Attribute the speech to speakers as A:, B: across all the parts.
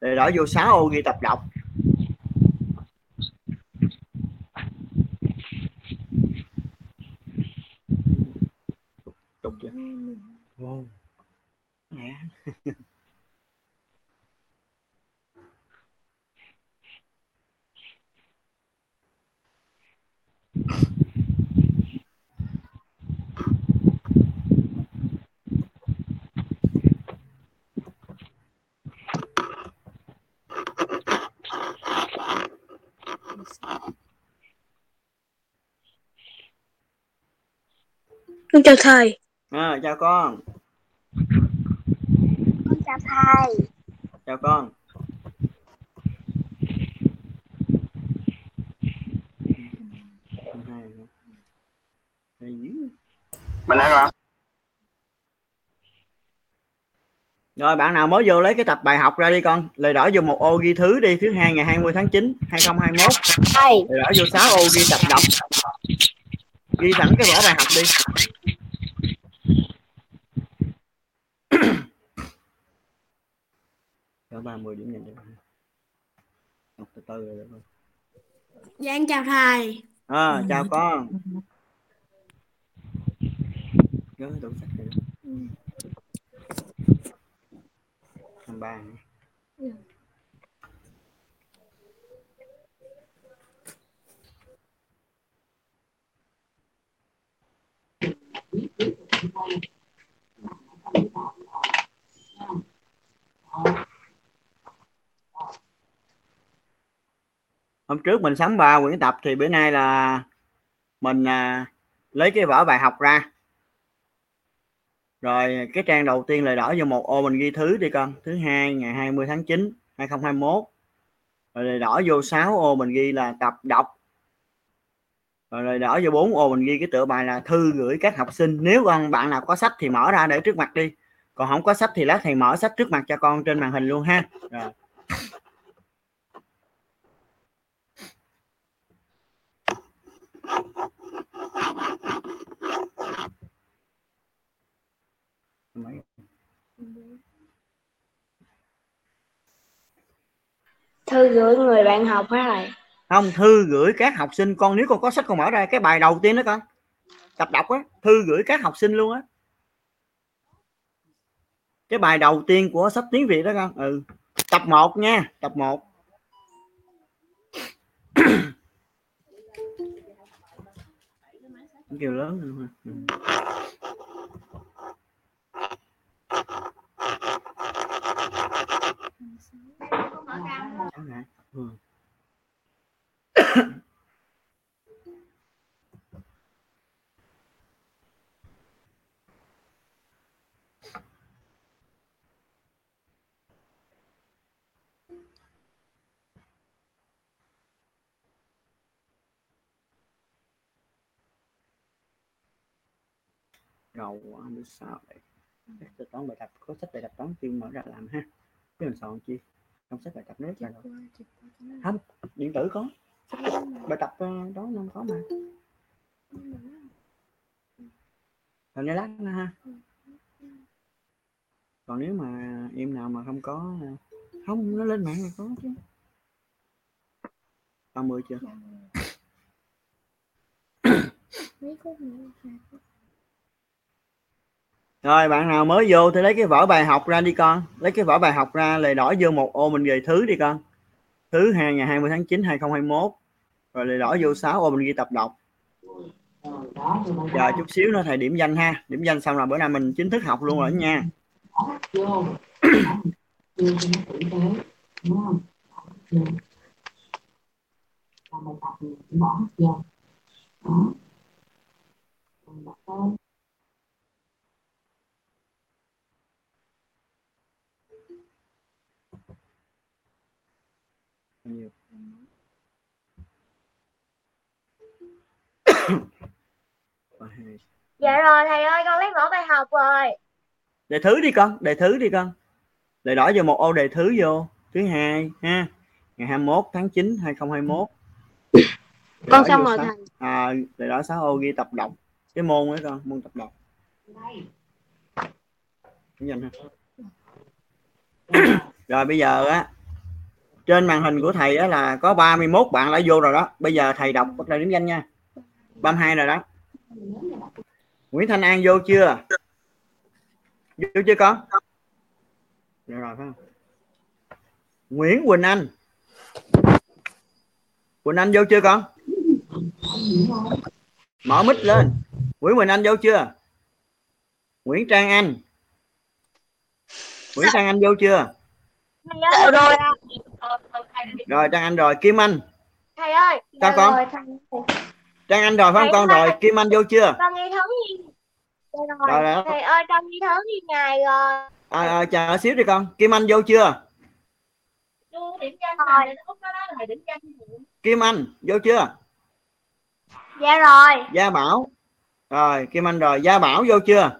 A: rồi đỏ vô 6 ô ghi tập đọc chưa? Wow.
B: chào thầy.
A: À, chào con.
B: Con chào thầy.
A: chào con.
C: Mình ăn rồi
A: rồi bạn nào mới vô lấy cái tập bài học ra đi con. Lời đỏ vô một ô ghi thứ đi thứ hai ngày 20 tháng 9 2021
B: Thầy.
A: lời đỏ vô 6 ô ghi tập đọc. Ghi sẵn cái vở bài học đi cho 30 điểm nhìn cho bạn. Học từ từ rồi được không?
B: Dạ em chào thầy.
A: à, chào con nhớ đủ sách rồi năm ba hôm trước mình sắm ba quyển tập thì bữa nay là mình à, lấy cái vở bài học ra. Rồi cái trang đầu tiên là đỏ vô một ô mình ghi thứ đi con thứ hai ngày 20 tháng 9 2021 rồi đỏ vô 6 ô mình ghi là tập đọc. Rồi đỏ vô 4 ô mình ghi cái tựa bài là thư gửi các học sinh. Nếu con bạn nào có sách thì mở ra để trước mặt đi còn không có sách thì lát thầy mở sách trước mặt cho con trên màn hình luôn ha. Rồi.
B: Thư gửi người bạn học hả thầy?
A: không thư gửi các học sinh. Con nếu con có sách con mở ra cái bài đầu tiên đó con. Tập đọc á thư gửi các học sinh luôn á cái bài đầu tiên của sách tiếng việt đó con. Ừ. Tập 1 nha, tập 1 kêu lớn luôn ha. Ừ. Cháu nè. Ừ rồi không biết sao đây sách toán bài tập có sách bài tập toán chuyên mở ra làm ha. Chứ mình soạn chi? Trong sách bài tập nó rất là rồi không điện tử có. Bài tập ờ, đó không có mà. Hình lát nữa ha. Còn nếu mà em nào mà không có ờ, không nó lên mạng là có chứ. 30 chưa rồi bạn nào mới vô thì lấy cái vở bài học ra đi con. Lấy cái vở bài học ra lời đỏ vô một ô mình về thứ đi con. Thứ hai ngày 20 tháng 9 2021 rồi lời đỏ vô 6 ô mình ghi tập đọc. Giờ chút xíu nữa thầy điểm danh ha. Điểm danh xong là bữa nay mình chính thức học luôn rồi đó nha.
D: Vô chưa cho nó tử tế đúng không chưa làm bài tập thì chỉ bỏ hết vô đó Rồi đặt lên
A: Nhiều.
B: Dạ rồi thầy ơi con lấy mẫu bài học rồi.
A: đề thứ đi con đề thứ đi con đề đỏ vô một ô đề thứ vô thứ hai ha ngày 21 tháng 9 2021 Đề
B: Con xong rồi thầy.
A: à, đề đỏ 6 ô ghi tập đọc cái môn đó con môn tập đọc ha. rồi bây giờ á trên màn hình của thầy đó là có 31 bạn đã vô rồi đó. Bây giờ thầy đọc bắt đầu điểm danh nha. 32 rồi đó. Nguyễn Thanh An vô chưa? Vô chưa con? Rồi, rồi phải không? Nguyễn Quỳnh Anh. Quỳnh Anh vô chưa con? Mở mic lên. Nguyễn Quỳnh Anh vô chưa? Nguyễn Trang Anh. Nguyễn Trang Anh vô chưa?
B: Dạ rồi.
A: Rồi Trang Anh rồi Kim Anh
B: Thầy ơi.
A: Sao
B: dạ
A: con?
B: rồi, thầy.
A: Trang Anh rồi phải không con rồi Kim Anh vô chưa
B: Con nghe thấm đi. Dạ rồi.
A: Rồi, rồi.
B: Thầy ơi con đi thấm đi ngày rồi.
A: à, à, chờ xíu đi con Kim Anh vô chưa
B: Điểm danh rồi.
A: Kim Anh vô chưa
B: Dạ rồi.
A: Gia Bảo rồi Kim Anh rồi Gia Bảo vô chưa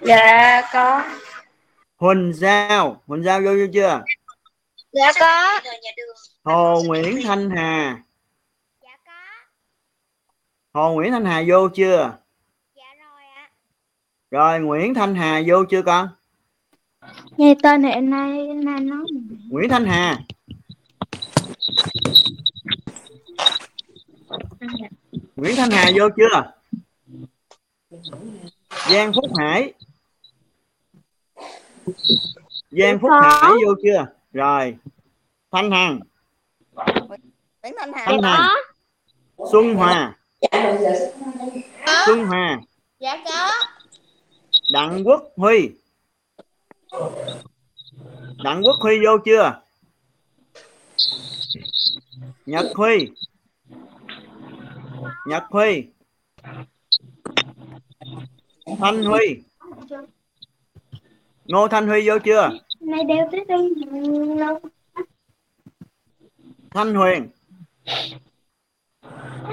B: Dạ có.
A: Huỳnh Giao Huỳnh Giao vô, vô chưa
B: Dạ có.
A: Hồ Nguyễn Thanh Hà
B: Dạ có.
A: Hồ Nguyễn Thanh Hà vô chưa
B: Dạ rồi ạ.
A: rồi Nguyễn Thanh Hà vô chưa con
B: Nghe tên thì anh nay nay nói.
A: Nguyễn Thanh Hà Nguyễn Thanh Hà vô chưa Giang Phúc Hải Giang Phúc
B: Có.
A: Hải vô chưa rồi. Thanh Hằng.
C: Nguyễn Thanh Hà
A: Thanh Hằng. Xuân Hòa. Xuân Hòa.
C: Dạ có.
A: Đặng Quốc Huy. Đặng Quốc Huy vô chưa? Nhật Huy. Nhật Huy. Thanh Huy. Ngô Thanh Huy vô chưa
B: Nay đeo tới đây lâu.
A: Thanh Huyền.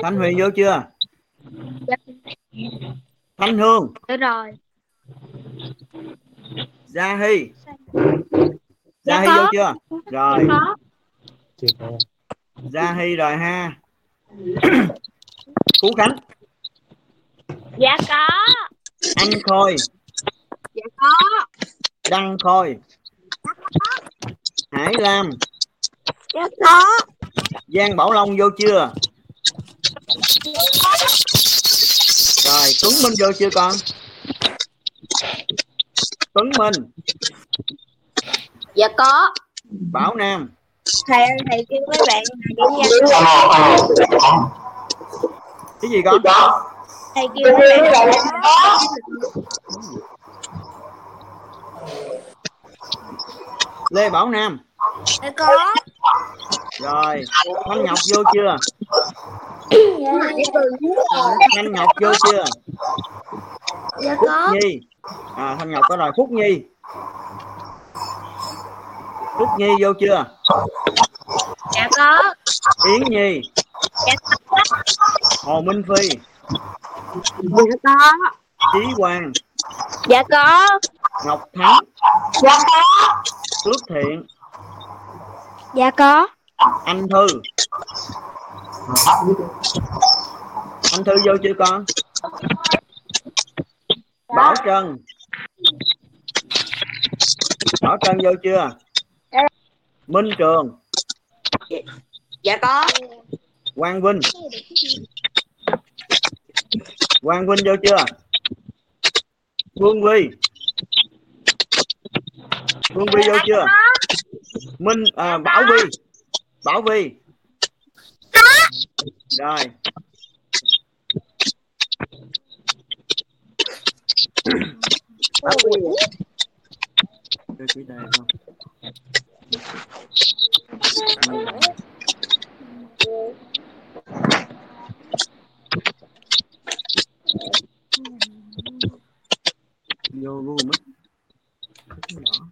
A: Thanh Huyền vô chưa? Thanh Hương.
B: Dạ rồi.
A: Gia Hy.
B: Dạ
A: Gia Hy
B: có.
A: vô chưa? Rồi.
B: Có.
A: Gia Hy rồi ha. Phú Khánh.
B: Dạ có.
A: Anh Khôi.
B: Dạ có.
A: Đăng Khôi Hải Lam
B: Dạ có.
A: Giang Bảo Long vô chưa rồi Tuấn Minh vô chưa con Tuấn Minh
B: Dạ có.
A: Bảo Nam
B: Thầy ơi, thầy kêu mấy bạn điểm danh.
A: cái gì con
B: Thầy kêu mấy bạn.
A: Lê Bảo Nam
B: Dạ có.
A: rồi Thanh Ngọc vô chưa
B: Dạ.
A: Thanh Ngọc vô chưa
B: Dạ
A: Phúc
B: có.
A: Nhi à, Thanh Ngọc có rồi Phúc Nhi Phúc Nhi vô chưa
B: Dạ có.
A: Yến Nhi
B: Dạ có.
A: Hồ Minh Phi
B: Dạ có.
A: Chí Quang
B: Dạ có.
A: Ngọc Thắng
B: Dạ có.
A: Phước Thiện.
B: Dạ có.
A: Anh Thư. Anh Thư vô chưa con? Bảo Trân. Bảo Trân vô chưa? Minh Trường.
C: Dạ có.
A: Quang Vinh. Quang Vinh vô chưa? Phương Vi Phương Vi vô chưa? Minh à, Bảo Vi Bảo Vi. Rồi Bảo Vi. Đưa chỉ đề không? vô Google Meet Cái nhỏ.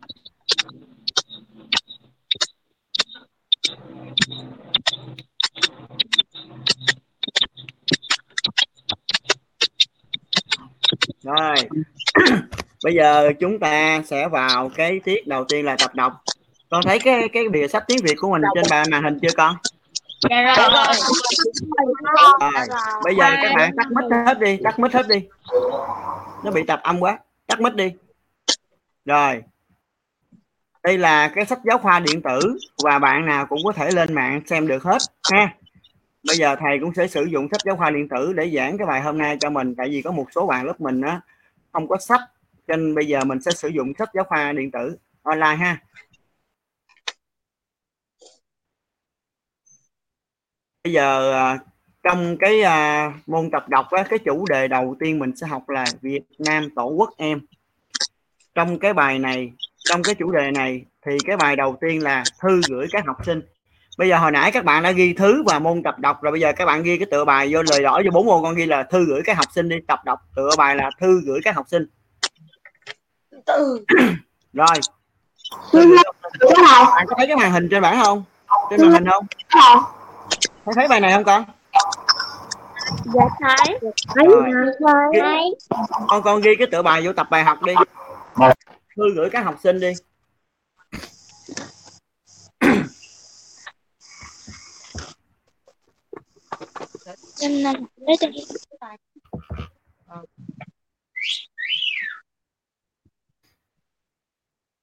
A: Rồi. Bây giờ chúng ta sẽ vào cái tiết đầu tiên là tập đọc. Con thấy cái cái bìa sách tiếng việt của mình trên bàn màn hình chưa con?
B: Dạ rồi.
A: rồi bây giờ các bạn tắt mic hết đi tắt mic hết đi. Nó bị tạp âm quá tắt mic đi. Rồi đây là cái sách giáo khoa điện tử và bạn nào cũng có thể lên mạng xem được hết ha. Bây giờ thầy cũng sẽ sử dụng sách giáo khoa điện tử để giảng cái bài hôm nay cho mình tại vì có một số bạn lớp mình á không có sách cho nên bây giờ mình sẽ sử dụng sách giáo khoa điện tử online ha. Bây giờ à, trong cái uh, môn tập đọc á, cái chủ đề đầu tiên mình sẽ học là Việt Nam Tổ quốc em. Trong cái bài này trong cái chủ đề này thì cái bài đầu tiên là thư gửi các học sinh. Bây giờ hồi nãy các bạn đã ghi thứ và môn tập đọc rồi bây giờ các bạn ghi cái tựa bài vô lời đỏ vô bốn môn con ghi là thư gửi các học sinh đi tập đọc. Tựa bài là thư gửi các học sinh.
C: Từ.
A: Rồi. Bạn có thấy cái màn hình trên bảng không? Trên màn hình không? Thấy thấy bài này không con?
B: Dạ thấy.
A: Con con ghi cái tựa bài vô tập bài học đi thư gửi các học sinh đi.
B: Em năm lấy cho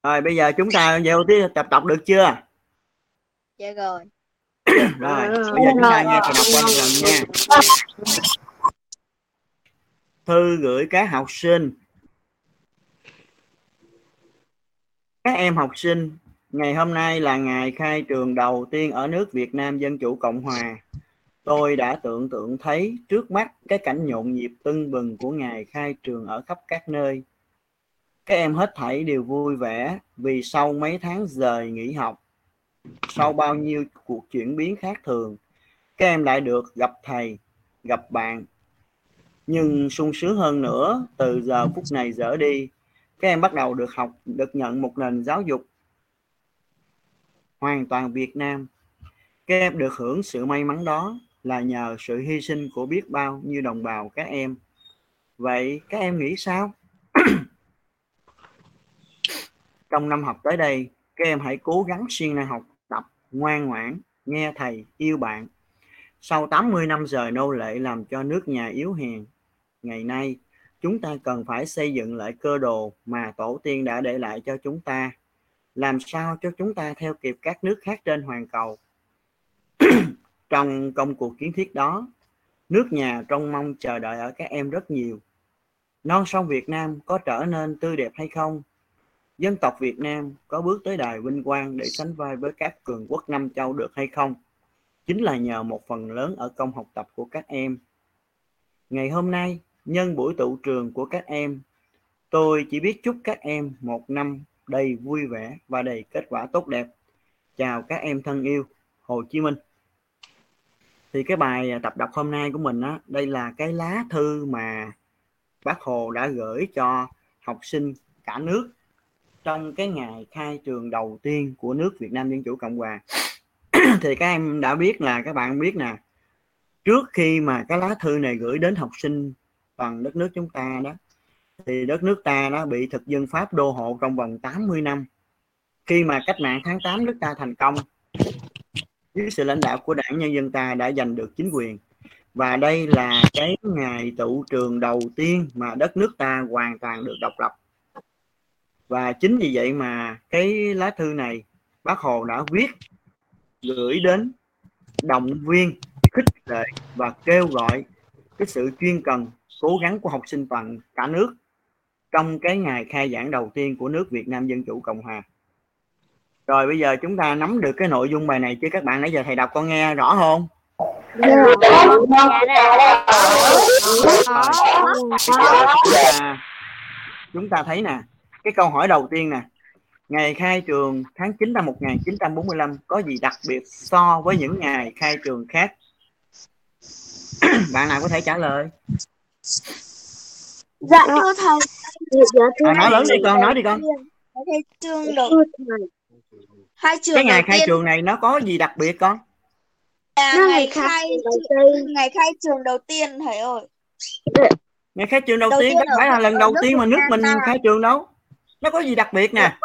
A: rồi bây giờ chúng ta vô tiếp tập đọc được chưa?
C: Dạ rồi.
A: Rồi bây giờ chúng ta nghe thầy đọc qua lần nha. Thư gửi các học sinh các em học sinh, ngày hôm nay là ngày khai trường đầu tiên ở nước Việt Nam Dân Chủ Cộng Hòa. Tôi đã tưởng tượng thấy trước mắt cái cảnh nhộn nhịp tưng bừng của ngày khai trường ở khắp các nơi. Các em hết thảy đều vui vẻ vì sau mấy tháng rời nghỉ học, sau bao nhiêu cuộc chuyển biến khác thường, các em lại được gặp thầy, gặp bạn. Nhưng sung sướng hơn nữa, từ giờ phút này trở đi các em bắt đầu được học, được nhận một nền giáo dục hoàn toàn Việt Nam. Các em được hưởng sự may mắn đó là nhờ sự hy sinh của biết bao nhiêu đồng bào các em. Vậy các em nghĩ sao? Trong năm học tới đây, các em hãy cố gắng siêng năng học tập, ngoan ngoãn, nghe thầy, yêu bạn. Sau 80 năm rời nô lệ làm cho nước nhà yếu hèn, ngày nay chúng ta cần phải xây dựng lại cơ đồ mà tổ tiên đã để lại cho chúng ta. Làm sao cho chúng ta theo kịp các nước khác trên hoàn cầu? Trong công cuộc kiến thiết đó, nước nhà trông mong chờ đợi ở các em rất nhiều. Non sông Việt Nam có trở nên tươi đẹp hay không? Dân tộc Việt Nam có bước tới đài vinh quang để sánh vai với các cường quốc Nam Châu được hay không? Chính là nhờ một phần lớn ở công học tập của các em. Ngày hôm nay nhân buổi tụ trường của các em. Tôi chỉ biết chúc các em một năm đầy vui vẻ và đầy kết quả tốt đẹp. Chào các em thân yêu, Hồ Chí Minh. Thì cái bài tập đọc hôm nay của mình á, đây là cái lá thư mà bác Hồ đã gửi cho học sinh cả nước trong cái ngày khai trường đầu tiên của nước Việt Nam Dân Chủ Cộng Hòa. Thì các em đã biết là, các bạn biết nè, trước khi mà cái lá thư này gửi đến học sinh bằng đất nước chúng ta đó. Thì đất nước ta đã bị thực dân Pháp đô hộ trong vòng 80 năm. Khi mà cách mạng tháng 8 nước ta thành công, dưới sự lãnh đạo của đảng nhân dân ta đã giành được chính quyền. Và đây là cái ngày tụ trường đầu tiên mà đất nước ta hoàn toàn được độc lập. Và chính vì vậy mà cái lá thư này bác hồ đã viết, gửi đến động viên, khích lệ và kêu gọi cái sự chuyên cần cố gắng của học sinh toàn cả nước trong cái ngày khai giảng đầu tiên của nước Việt Nam Dân Chủ Cộng Hòa. Rồi bây giờ chúng ta nắm được cái nội dung bài này chứ các bạn nãy giờ thầy đọc con nghe rõ không? chúng ta, chúng ta thấy nè, cái câu hỏi đầu tiên nè. Ngày khai trường tháng 9 năm 1945 có gì đặc biệt so với những ngày khai trường khác? Bạn nào có thể trả lời?
B: Dạ thưa thầy
A: À, nói lớn đi con, nói đi con.
C: khai trường đầu hai trường
A: Cái ngày khai
C: tiên
A: trường này nó có gì đặc biệt con?
B: Nó
C: ngày
B: khai
C: khai
B: đầu tiên.
C: ngày khai trường đầu tiên thầy ơi
A: Ngày khai trường đầu,
C: Đầu
A: tiên
C: tiên
A: không phải là lần đầu tiên mà nước mình khai trường đâu. Nó có gì đặc biệt nè.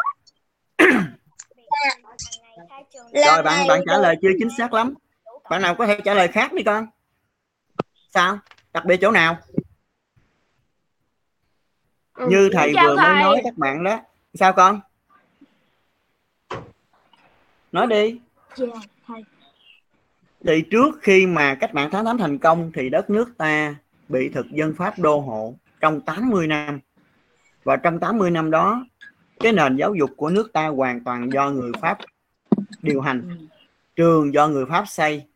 A: Rồi bạn bạn trả lời chưa chính xác lắm. Bạn nào có thể trả lời khác đi con. Sao? Đặc biệt chỗ nào? Như thầy vừa mới
B: thầy.
A: nói các bạn đó. Sao con? nói đi
C: Dạ, thầy.
A: thì trước khi mà cách mạng tháng 8 thành công thì đất nước ta bị thực dân Pháp đô hộ trong 80 năm và trong 80 năm đó cái nền giáo dục của nước ta hoàn toàn do người Pháp điều hành trường do người Pháp xây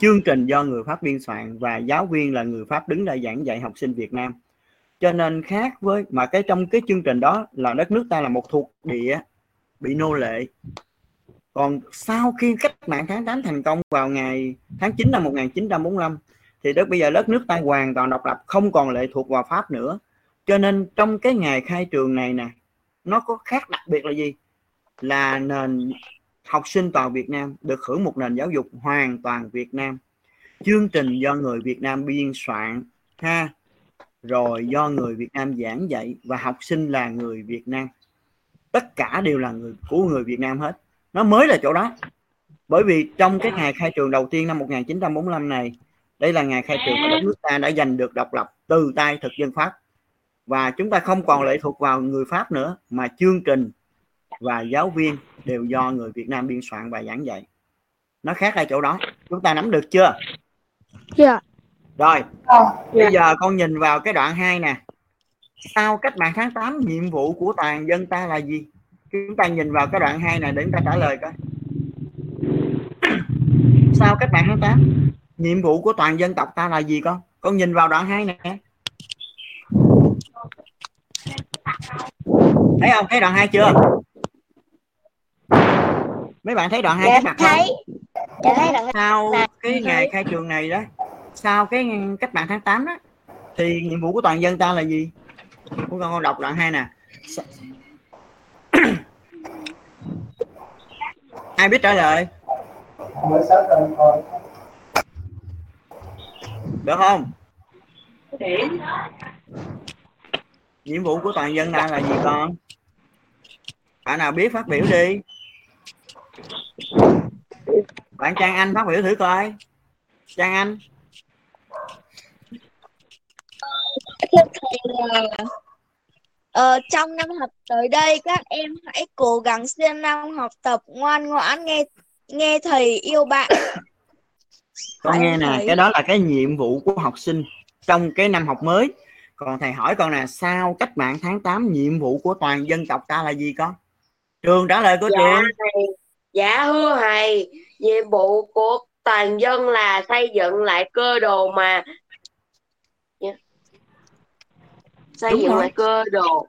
A: chương trình do người Pháp biên soạn và giáo viên là người Pháp đứng ra giảng dạy học sinh Việt Nam cho nên khác với, mà cái trong cái chương trình đó là đất nước ta là một thuộc địa bị nô lệ. Còn sau khi cách mạng tháng 8 thành công vào ngày tháng 9 năm 1945 thì đất, bây giờ đất nước ta hoàn toàn độc lập, không còn lệ thuộc vào Pháp nữa. Cho nên trong cái ngày khai trường này nè, nó có khác đặc biệt là gì? Là nền học sinh toàn Việt Nam được hưởng một nền giáo dục hoàn toàn Việt Nam. Chương trình do người Việt Nam biên soạn ha rồi do người Việt Nam giảng dạy và học sinh là người Việt Nam. Tất cả đều là người của người Việt Nam hết. Nó mới là chỗ đó. Bởi vì trong cái ngày khai trường đầu tiên năm 1945 này, đây là ngày khai trường mà đất nước ta đã giành được độc lập từ tay thực dân Pháp. Và chúng ta không còn lệ thuộc vào người Pháp nữa, mà chương trình và giáo viên đều do người Việt Nam biên soạn và giảng dạy. Nó khác ở chỗ đó. Chúng ta nắm được chưa?
C: Dạ
A: rồi bây giờ con nhìn vào cái đoạn 2 nè. Sau cách mạng tháng 8 nhiệm vụ của toàn dân ta là gì? Chúng ta nhìn vào cái đoạn 2 này để chúng ta trả lời coi. Sau cách mạng tháng 8 nhiệm vụ của toàn dân tộc ta là gì con? Con nhìn vào đoạn 2 nè. Thấy không? Thấy đoạn 2 chưa? Mấy bạn thấy đoạn 2
C: Dạ thấy. Dạ thấy rồi.
A: sau
C: Dạ,
A: cái ngày khai trường này đó sau cái cách mạng tháng 8 đó, thì nhiệm vụ của toàn dân ta là gì? Của con đọc đoạn 2 nè. Ai biết trả lời? Được không? Nhiệm vụ của toàn dân ta là gì con? Bạn nào biết phát biểu đi. Bạn Trang Anh phát biểu thử coi. Trang Anh
C: Thưa thầy là ờ, trong năm học tới đây các em hãy cố gắng siêng năng học tập ngoan ngoãn nghe nghe thầy yêu bạn.
A: con nghe nè
C: thấy.
A: cái đó là cái nhiệm vụ của học sinh trong cái năm học mới còn thầy hỏi con nè sau cách mạng tháng 8 nhiệm vụ của toàn dân tộc ta là gì con trường trả lời của
E: dạ
A: trường
E: thầy dạ hứa thầy nhiệm vụ của toàn dân là xây dựng lại cơ đồ mà Dạ. Xây
A: Đúng
E: dựng
A: rồi.
E: lại cơ đồ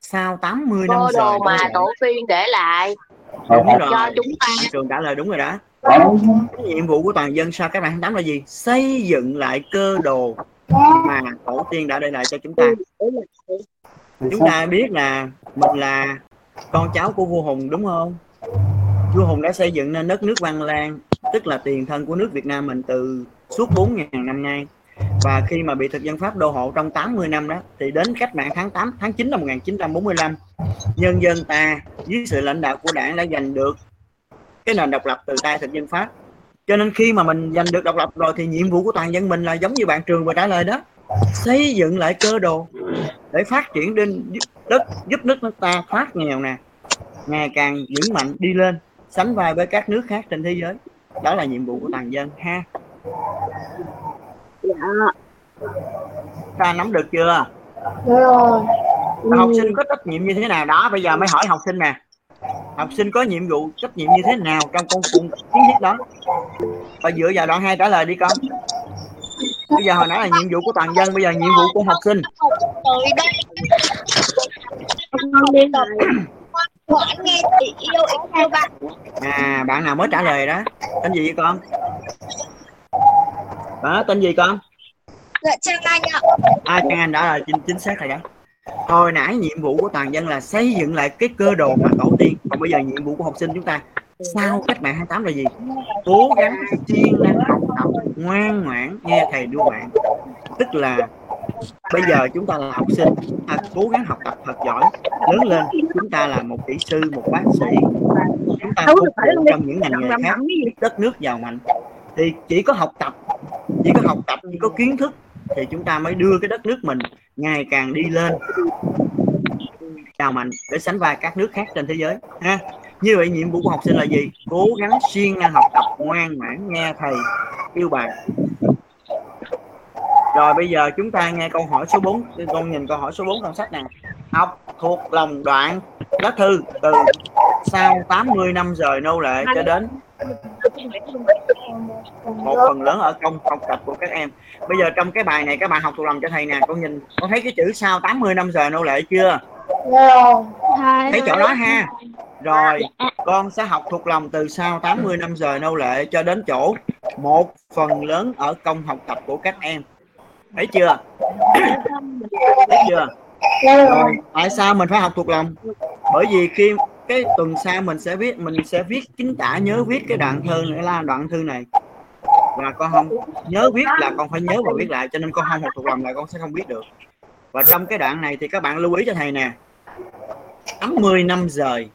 A: sau 80 năm
E: cơ đồ
A: trời
E: mà tổ tiên để lại.
A: Đúng
E: cho
A: rồi
E: chúng ta
A: Bạn trường trả lời đúng rồi đó. Cái nhiệm vụ của toàn dân sau cách mạng tháng 8 là gì? Xây dựng lại cơ đồ mà tổ tiên đã để lại cho chúng ta. Chúng ta biết là mình là con cháu của vua Hùng đúng không? Vua Hùng đã xây dựng nên đất nước Văn Lang tức là tiền thân của nước Việt Nam mình từ suốt 4.000 năm nay và khi mà bị thực dân Pháp đô hộ trong 80 năm đó, thì đến cách mạng tháng 8 tháng 9 năm 1945 nhân dân ta dưới sự lãnh đạo của đảng đã giành được cái nền độc lập từ tay thực dân Pháp. Cho nên khi mà mình giành được độc lập rồi thì nhiệm vụ của toàn dân mình là giống như bạn trường vừa trả lời đó, xây dựng lại cơ đồ để phát triển đến đất, giúp nước nước ta thoát nghèo nè, ngày càng vững mạnh, đi lên, sánh vai với các nước khác trên thế giới. Đó là nhiệm vụ của toàn dân ha ta nắm được chưa? Học sinh có trách nhiệm như thế nào? Đó bây giờ mới hỏi học sinh nè. Học sinh có nhiệm vụ trách nhiệm như thế nào trong công cuộc chiến dịch đó? Và dựa vào đoạn hai trả lời đi con. Bây giờ hồi nãy là nhiệm vụ của toàn dân bây giờ nhiệm vụ của học sinh. À bạn nào mới trả lời đó? Tên gì vậy con đó tên gì con?
C: Dạ Trang Anh ạ.
A: à Trang Anh đã là chính, chính xác rồi đó. Hồi nãy nhiệm vụ của toàn dân là xây dựng lại cái cơ đồ mà tổ tiên. Còn bây giờ nhiệm vụ của học sinh chúng ta sau cách mạng 28 là gì? Cố gắng siêng năng học tập ngoan ngoãn nghe thầy đưa bạn. Tức là bây giờ chúng ta là học sinh ta cố gắng học tập thật giỏi. Lớn lên chúng ta là một kỹ sư một bác sĩ. Chúng ta phục vụ trong những ngành nghề khác. đất nước giàu mạnh. Thì chỉ có học tập chỉ có học tập, chỉ có kiến thức thì chúng ta mới đưa cái đất nước mình ngày càng đi lên. Giàu mạnh để sánh vai các nước khác trên thế giới, ha. Như vậy nhiệm vụ của học sinh là gì? Cố gắng siêng năng học tập, ngoan ngoãn nghe thầy, yêu bài. Rồi bây giờ chúng ta nghe câu hỏi số 4 con nhìn câu hỏi số 4 trong sách nè học thuộc lòng đoạn lá thư từ sau 80 năm rời nô lệ cho đến một phần lớn ở công học tập của các em. Bây giờ trong cái bài này, các bạn học thuộc lòng cho thầy nè, con nhìn, con thấy cái chữ sau 80 năm giờ nô lệ chưa? Thấy chỗ đó ha. Rồi, con sẽ học thuộc lòng từ sau 80 năm giờ nô lệ cho đến chỗ một phần lớn ở công học tập của các em. Thấy chưa? Thấy chưa? Rồi, tại sao mình phải học thuộc lòng? Bởi vì khi cái tuần sau mình sẽ viết, mình sẽ viết, chính tả nhớ viết cái đoạn thư nữa là đoạn thư này. Và con không nhớ viết là con phải nhớ và viết lại, cho nên con không học thuộc lòng là con sẽ không biết được. Và trong cái đoạn này thì các bạn lưu ý cho thầy nè. 80 năm rời.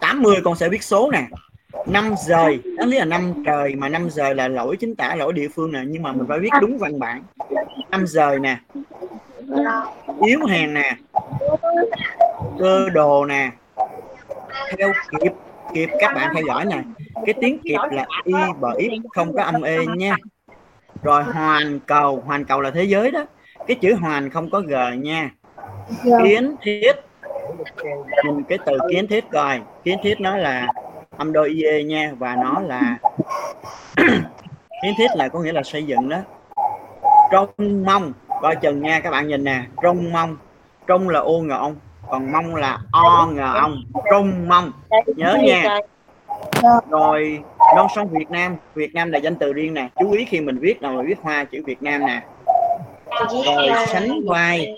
A: 80 con sẽ viết số nè. Năm rời, đáng lý là năm trời mà năm rời là lỗi chính tả, lỗi địa phương nè, nhưng mà mình phải viết đúng văn bản. Năm rời nè. Yếu hèn nè. Cơ đồ nè theo kịp kịp các bạn theo dõi nè. Cái tiếng kịp là y bởi không có âm e nha. Rồi hoàn cầu hoàn cầu là thế giới đó. Cái chữ hoàn không có g nha. Kiến thiết. Nhìn cái từ kiến thiết rồi. Kiến thiết nó là âm đôi y nha và nó là kiến thiết là có nghĩa là xây dựng đó. Trong mong coi chừng nha, các bạn nhìn nè. Trong mong trong là ô ngọn còn mong là o ngờ ông trông mong. Nhớ nha. rồi non sông Việt Nam. Việt Nam là danh từ riêng nè. Chú ý khi mình viết nào mình viết hoa chữ Việt Nam nè. Rồi sánh vai.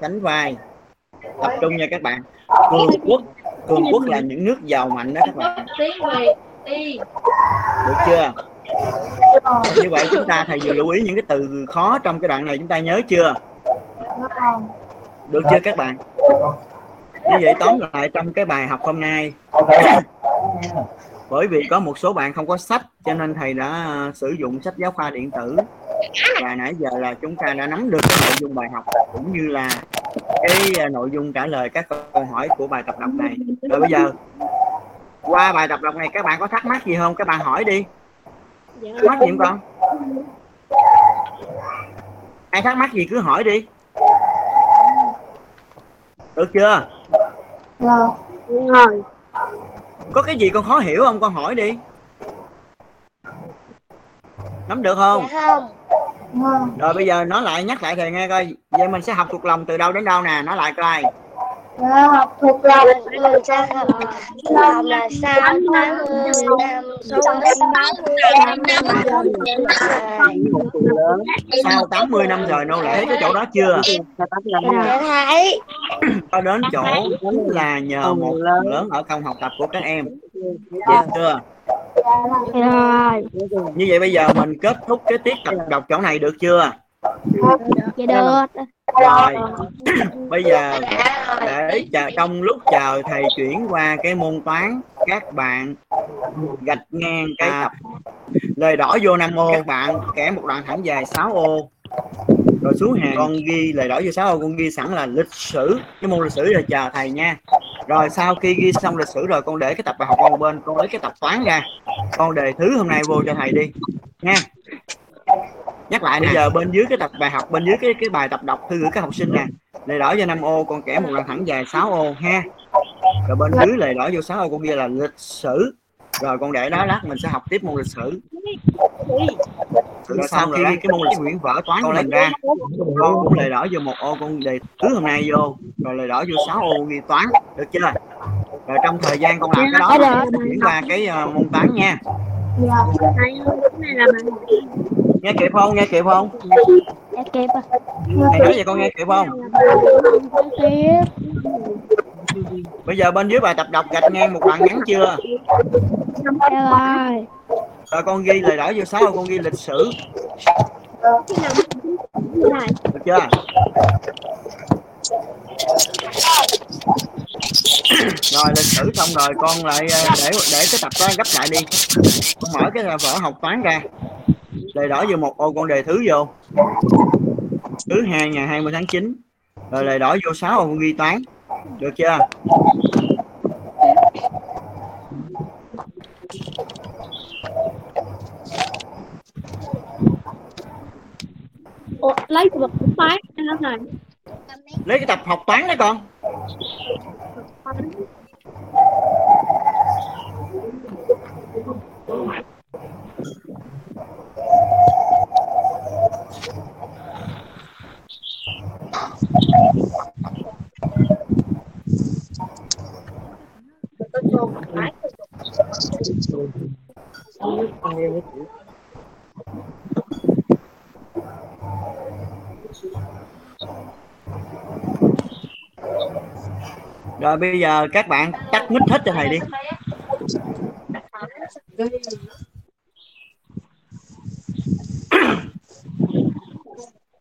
A: Sánh vai. Tập trung nha các bạn. Cường quốc. Cường quốc là những nước giàu mạnh đó các bạn. Được chưa? Như vậy chúng ta thầy vừa lưu ý những cái từ khó trong cái đoạn này chúng ta nhớ chưa được chưa các bạn? Như vậy tóm lại trong cái bài học hôm nay, bởi vì có một số bạn không có sách, cho nên thầy đã à, sử dụng sách giáo khoa điện tử. Và nãy giờ là chúng ta đã nắm được cái nội dung bài học, cũng như là cái à, nội dung trả lời các câu hỏi của bài tập đọc này. Rồi bây giờ, qua bài tập đọc này, các bạn có thắc mắc gì không? Các bạn hỏi đi. Thắc mắc gì không con? Ai thắc mắc gì cứ hỏi đi được chưa?
B: Rồi.
A: Có cái gì con khó hiểu không? Con hỏi đi. Nắm được không? Rồi bây giờ nói lại nhắc lại thầy nghe coi. Vậy mình sẽ học thuộc lòng từ đâu đến đâu nè. Nói lại coi
B: học thuộc lòng
E: người sẽ học là sao tám mươi năm
B: trong
A: một từ sau 80 năm rồi, nô lễ thấy cái chỗ đó chưa?
E: Thấy
A: cho đến chỗ là nhờ một phần lớn ở công học tập của các em. Được chưa?
B: Rồi
A: như vậy bây giờ mình kết thúc cái tiết tập đọc chỗ này được chưa?
B: Dạ được.
A: Rồi. Bây giờ để chờ, trong lúc chờ thầy chuyển qua cái môn toán, các bạn gạch ngang cái tập. Lời đỏ vô 5 ô các bạn kẻ một đoạn thẳng dài 6 ô. Rồi xuống hàng. Con ghi lời đỏ vô 6 ô, con ghi sẵn là lịch sử. Cái môn lịch sử là chờ thầy nha. Rồi sau khi ghi xong lịch sử rồi, con để cái tập bài học qua một bên. Con lấy cái tập toán ra. Con đề thứ hôm nay vô cho thầy đi. Nha nhắc lại bây giờ bên dưới cái tập bài học bên dưới cái cái bài tập đọc thư gửi các học sinh nè. Lời đỏ cho 5 ô con kẻ một lần thẳng dài 6 ô ha. Rồi bên dưới lời đỏ vô 6 ô con ghi là lịch sử. Rồi con để đó lát mình sẽ học tiếp môn lịch sử. Rồi sau khi cái môn lịch sử nguyễn vở toán con làm ra con cũng lời đỏ vô một ô con đề thứ hôm nay vô. Rồi lời đỏ vô 6 ô ghi toán được chưa? Rồi trong thời gian con làm cái đó chuyển qua cái uh, môn toán nha nghe kịp không nghe kịp không
B: Dạ kịp à.
A: thầy nói vậy con nghe kịp không
B: Kịp.
A: bây giờ bên dưới bài tập đọc gạch ngang một đoạn ngắn chưa
B: Dạ rồi.
A: rồi con ghi lời đỏ vô sáu con ghi lịch sử được chưa rồi lịch sử xong rồi con lại ờ, để để cái tập đó gấp lại đi. Con mở cái ờ, vở học toán ra. Đề đỏ vô một ô con đề thứ vô. Thứ hai ngày 20 tháng 9 rồi đề đỏ vô 6 ô con ghi toán. Được chưa?
B: Ủa, lấy từ bậc toán nó này
A: lấy cái tập học toán đấy con. Rồi, bây giờ các bạn tắt mic hết cho thầy đi.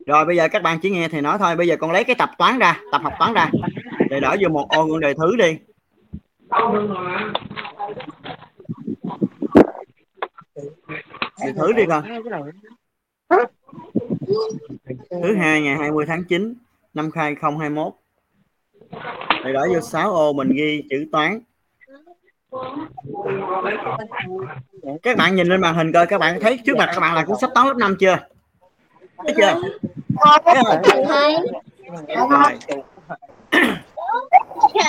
A: Rồi, bây giờ các bạn chỉ nghe thầy nói thôi. Bây giờ con lấy cái tập toán ra, tập học toán ra. Để đỡ vô một ô con đề thứ đi. Đề thứ đi con. Thứ hai ngày 20 tháng 9 năm 2021 thầy đỡ vô 6 ô mình ghi chữ toán các bạn nhìn lên màn hình coi các bạn thấy trước mặt các bạn là cuốn sách toán lớp 5 chưa thấy chưa? Thấy. rồi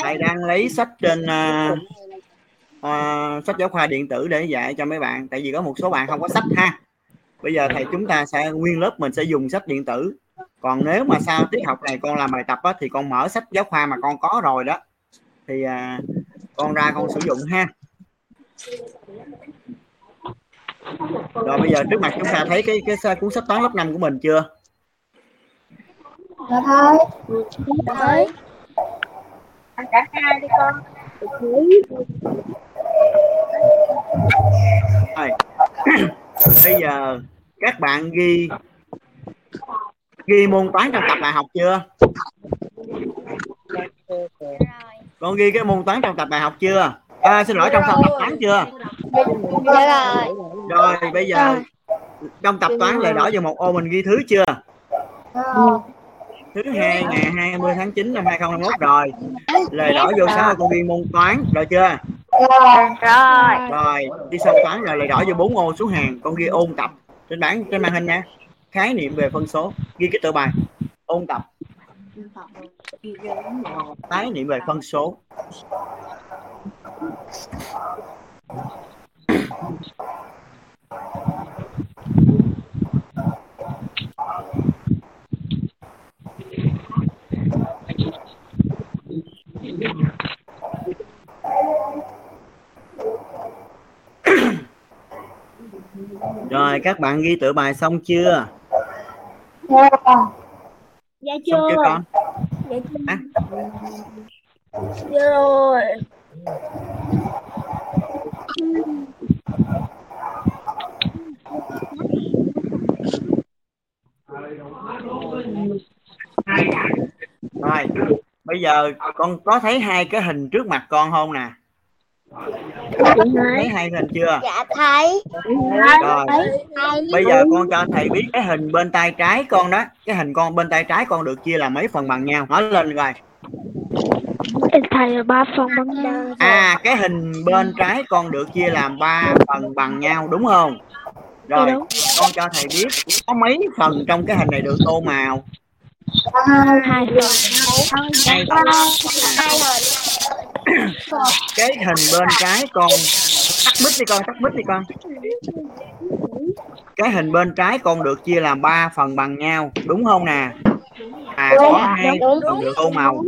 A: thầy đang lấy sách trên uh, uh, sách giáo khoa điện tử để dạy cho mấy bạn tại vì có một số bạn không có sách ha bây giờ thầy chúng ta sẽ nguyên lớp mình sẽ dùng sách điện tử còn nếu mà sau tiết học này con làm bài tập á, thì con mở sách giáo khoa mà con có rồi đó. Thì à, con ra con sử dụng ha. Rồi bây giờ trước mặt chúng ta thấy cái cái cuốn sách toán lớp 5 của mình chưa?
C: Dạ thôi.
B: thấy
C: Cả hai đi con.
A: rồi. Bây giờ các bạn ghi ghi môn toán trong tập bài học chưa? Con ghi cái môn toán trong tập bài học chưa? À, xin lỗi trong tập tập toán chưa?
C: Dạ rồi.
A: rồi bây giờ trong tập toán lời đỏ vào một ô mình ghi thứ chưa? Thứ hai ngày 20 tháng 9 năm 2021 rồi. Lời đỏ vô sáu con ghi môn toán rồi chưa?
C: Rồi.
A: rồi đi xong toán rồi lời đỏ vô bốn ô xuống hàng con ghi ôn tập trên bảng trên màn hình nha khái niệm về phân số. Ghi cái tờ bài. Ôn tập. Khái niệm về phân số. Rồi, các bạn ghi tựa bài xong chưa?
B: Dạ
A: xong
B: chưa
A: chưa. con.
B: Dạ chưa.
A: À.
B: chưa rồi.
A: Rồi bây giờ con có thấy hai cái hình trước mặt con không nè thấy hai hình chưa?
C: Dạ thấy.
A: rồi bây giờ con cho thầy biết cái hình bên tay trái con đó. Cái hình con bên tay trái con được chia là mấy phần bằng nhau? Nói lên rồi
B: thầy là ba phần bằng nhau.
A: À cái hình bên trái con được chia làm ba phần bằng nhau đúng không? Rồi
B: Dạ đúng.
A: con cho thầy biết có mấy phần trong cái hình này được tô màu?
B: Hai phần.
A: Hai phần cái hình bên trái con. Tắt mic đi con tắt mic đi con. Cái hình bên trái con được chia làm 3 phần bằng nhau đúng không nè? À có hai phần được tô màu.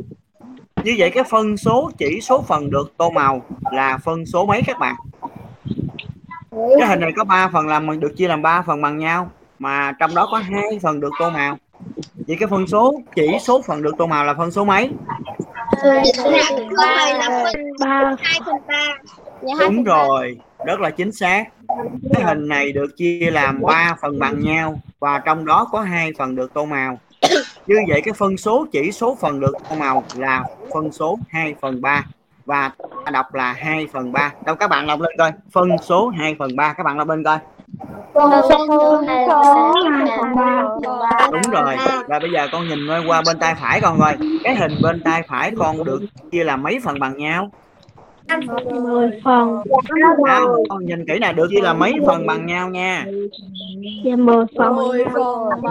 A: Như vậy cái phân số chỉ số phần được tô màu là phân số mấy các bạn? Cái hình này có 3 phần làm được chia làm 3 phần bằng nhau mà trong đó có hai phần được tô màu. Vậy cái phân số chỉ số phần được tô màu là phân số mấy
C: Thầy là phân
B: ba
C: hai phần ba. Dạ hai
A: đúng
C: phần ba.
A: rồi rất là chính xác. Cái hình này được chia làm 3 phần bằng nhau và trong đó có hai phần được tô màu. Như vậy cái phân số chỉ số phần được tô màu là phân số 2 phần 3 và ta đọc là 2 phần 3 đâu các bạn đọc lên coi. Phân số 2 phần 3 các bạn đọc lên coi
C: Phân số hai phần ba.
A: đúng rồi. và bây giờ con nhìn qua bên tay phải con coi. Cái hình bên tay phải con được chia làm mấy phần bằng nhau?
C: 10 phần.
A: À, con nhìn kỹ nè được chia là mấy phần bằng nhau nha.
C: Và 10 phần.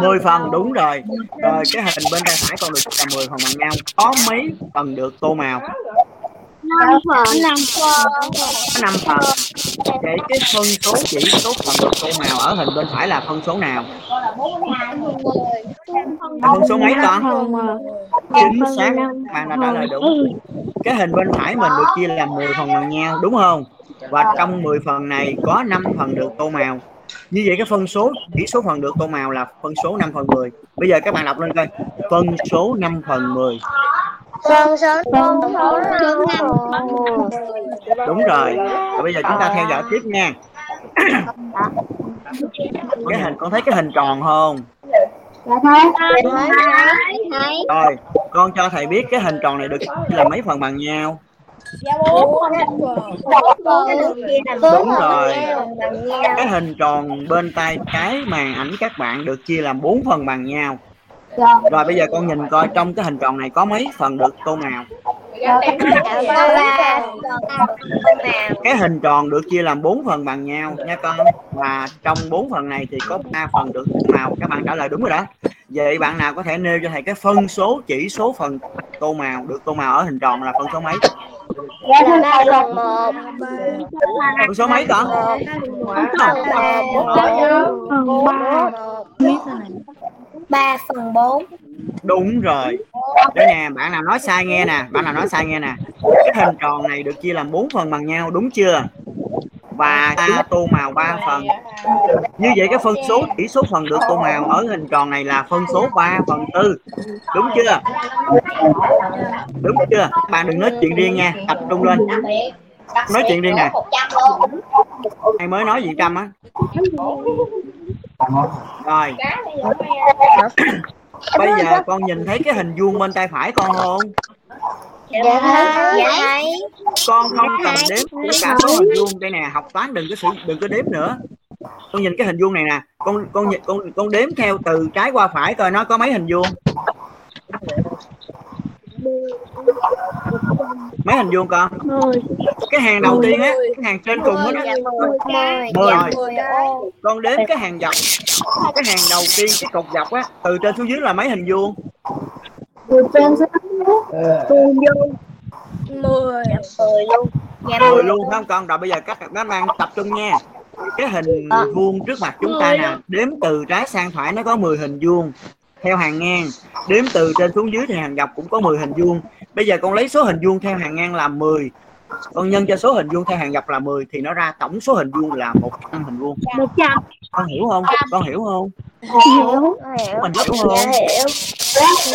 A: 10 phần. Đúng rồi. Rồi cái hình bên tay phải con được chia là 10 phần bằng nhau. Có mấy phần được tô màu
C: 5 phần 5 phần
A: có 5 phần vậy cái phân số chỉ số phần được tô màu ở hình bên phải là phân số nào? Là phân số mấy con? Chính xác. Bạn đã trả lời đúng. Cái hình bên phải mình được chia làm 10 phần bằng nhau đúng không? Và trong 10 phần này có 5 phần được tô màu. Như vậy cái phân số chỉ số phần được tô màu là phân số 5 phần 10 bây giờ các bạn đọc lên coi. Phân số 5 phần 10
B: Số
C: số
A: đúng rồi. Và bây giờ chúng ta theo dõi tiếp nha. Cái hình con thấy cái hình tròn không? Rồi con cho thầy biết cái hình tròn này được chia là mấy phần bằng nhau? Đúng rồi. cái hình tròn bên tay trái màn ảnh các bạn được chia làm 4 phần bằng nhau rồi bây giờ con nhìn coi trong cái hình tròn này có mấy phần được tô màu. Cái hình tròn được chia làm 4 phần bằng nhau nha con. Và trong 4 phần này thì có 3 phần được tô màu. Các bạn trả lời đúng rồi đó. Vậy bạn nào có thể nêu cho thầy cái phân số, chỉ số phần tô màu, được tô màu ở hình tròn là phân số mấy? Phân số mấy con
C: phần 3
B: ba. phần bốn.
A: Đúng rồi. Đây nè bạn nào nói sai nghe nè bạn nào nói sai nghe nè. Cái hình tròn này được chia làm 4 phần bằng nhau đúng chưa và chúng tô màu 3 phần. như vậy cái phân số chỉ số phần được tô màu ở hình tròn này là phân số 3 phần tư. Đúng chưa? Đúng chưa? Bạn đừng nói chuyện riêng nha tập trung lên. Nói chuyện riêng nè. Ai mới nói chuyện trăm á? Rồi. Bây giờ con nhìn thấy cái hình vuông bên tay phải con không
B: dạ thấy dạ thấy
A: con không cần đếm tất cả số hình vuông đây nè học toán đừng có sử đừng có đếm nữa. Con nhìn cái hình vuông này nè con con nhìn con con đếm theo từ trái qua phải coi nó có mấy hình vuông. Mấy hình vuông con?
C: 10
A: cái hàng đầu tiên á cái hàng trên cùng
B: dạ mười.
A: Mười.
B: mười.
A: Con đếm cái hàng dọc cái hàng đầu tiên cái cột dọc á từ trên xuống dưới là mấy hình vuông
B: mười luôn. Dạ
A: mười luôn phải không? Con rồi bây giờ các các bạn tập trung nha. Cái hình vuông trước mặt chúng ta nè đếm từ trái sang phải nó có 10 hình vuông. Theo hàng ngang đếm từ trên xuống dưới thì hàng dọc cũng có 10 hình vuông. Bây giờ con lấy số hình vuông theo hàng ngang là 10 con nhân cho số hình vuông theo hàng dọc là 10 thì nó ra tổng số hình vuông là 100 hình vuông.
C: 100
A: con hiểu không? Con hiểu không?
C: Hiểu.
A: Mình hiểu không?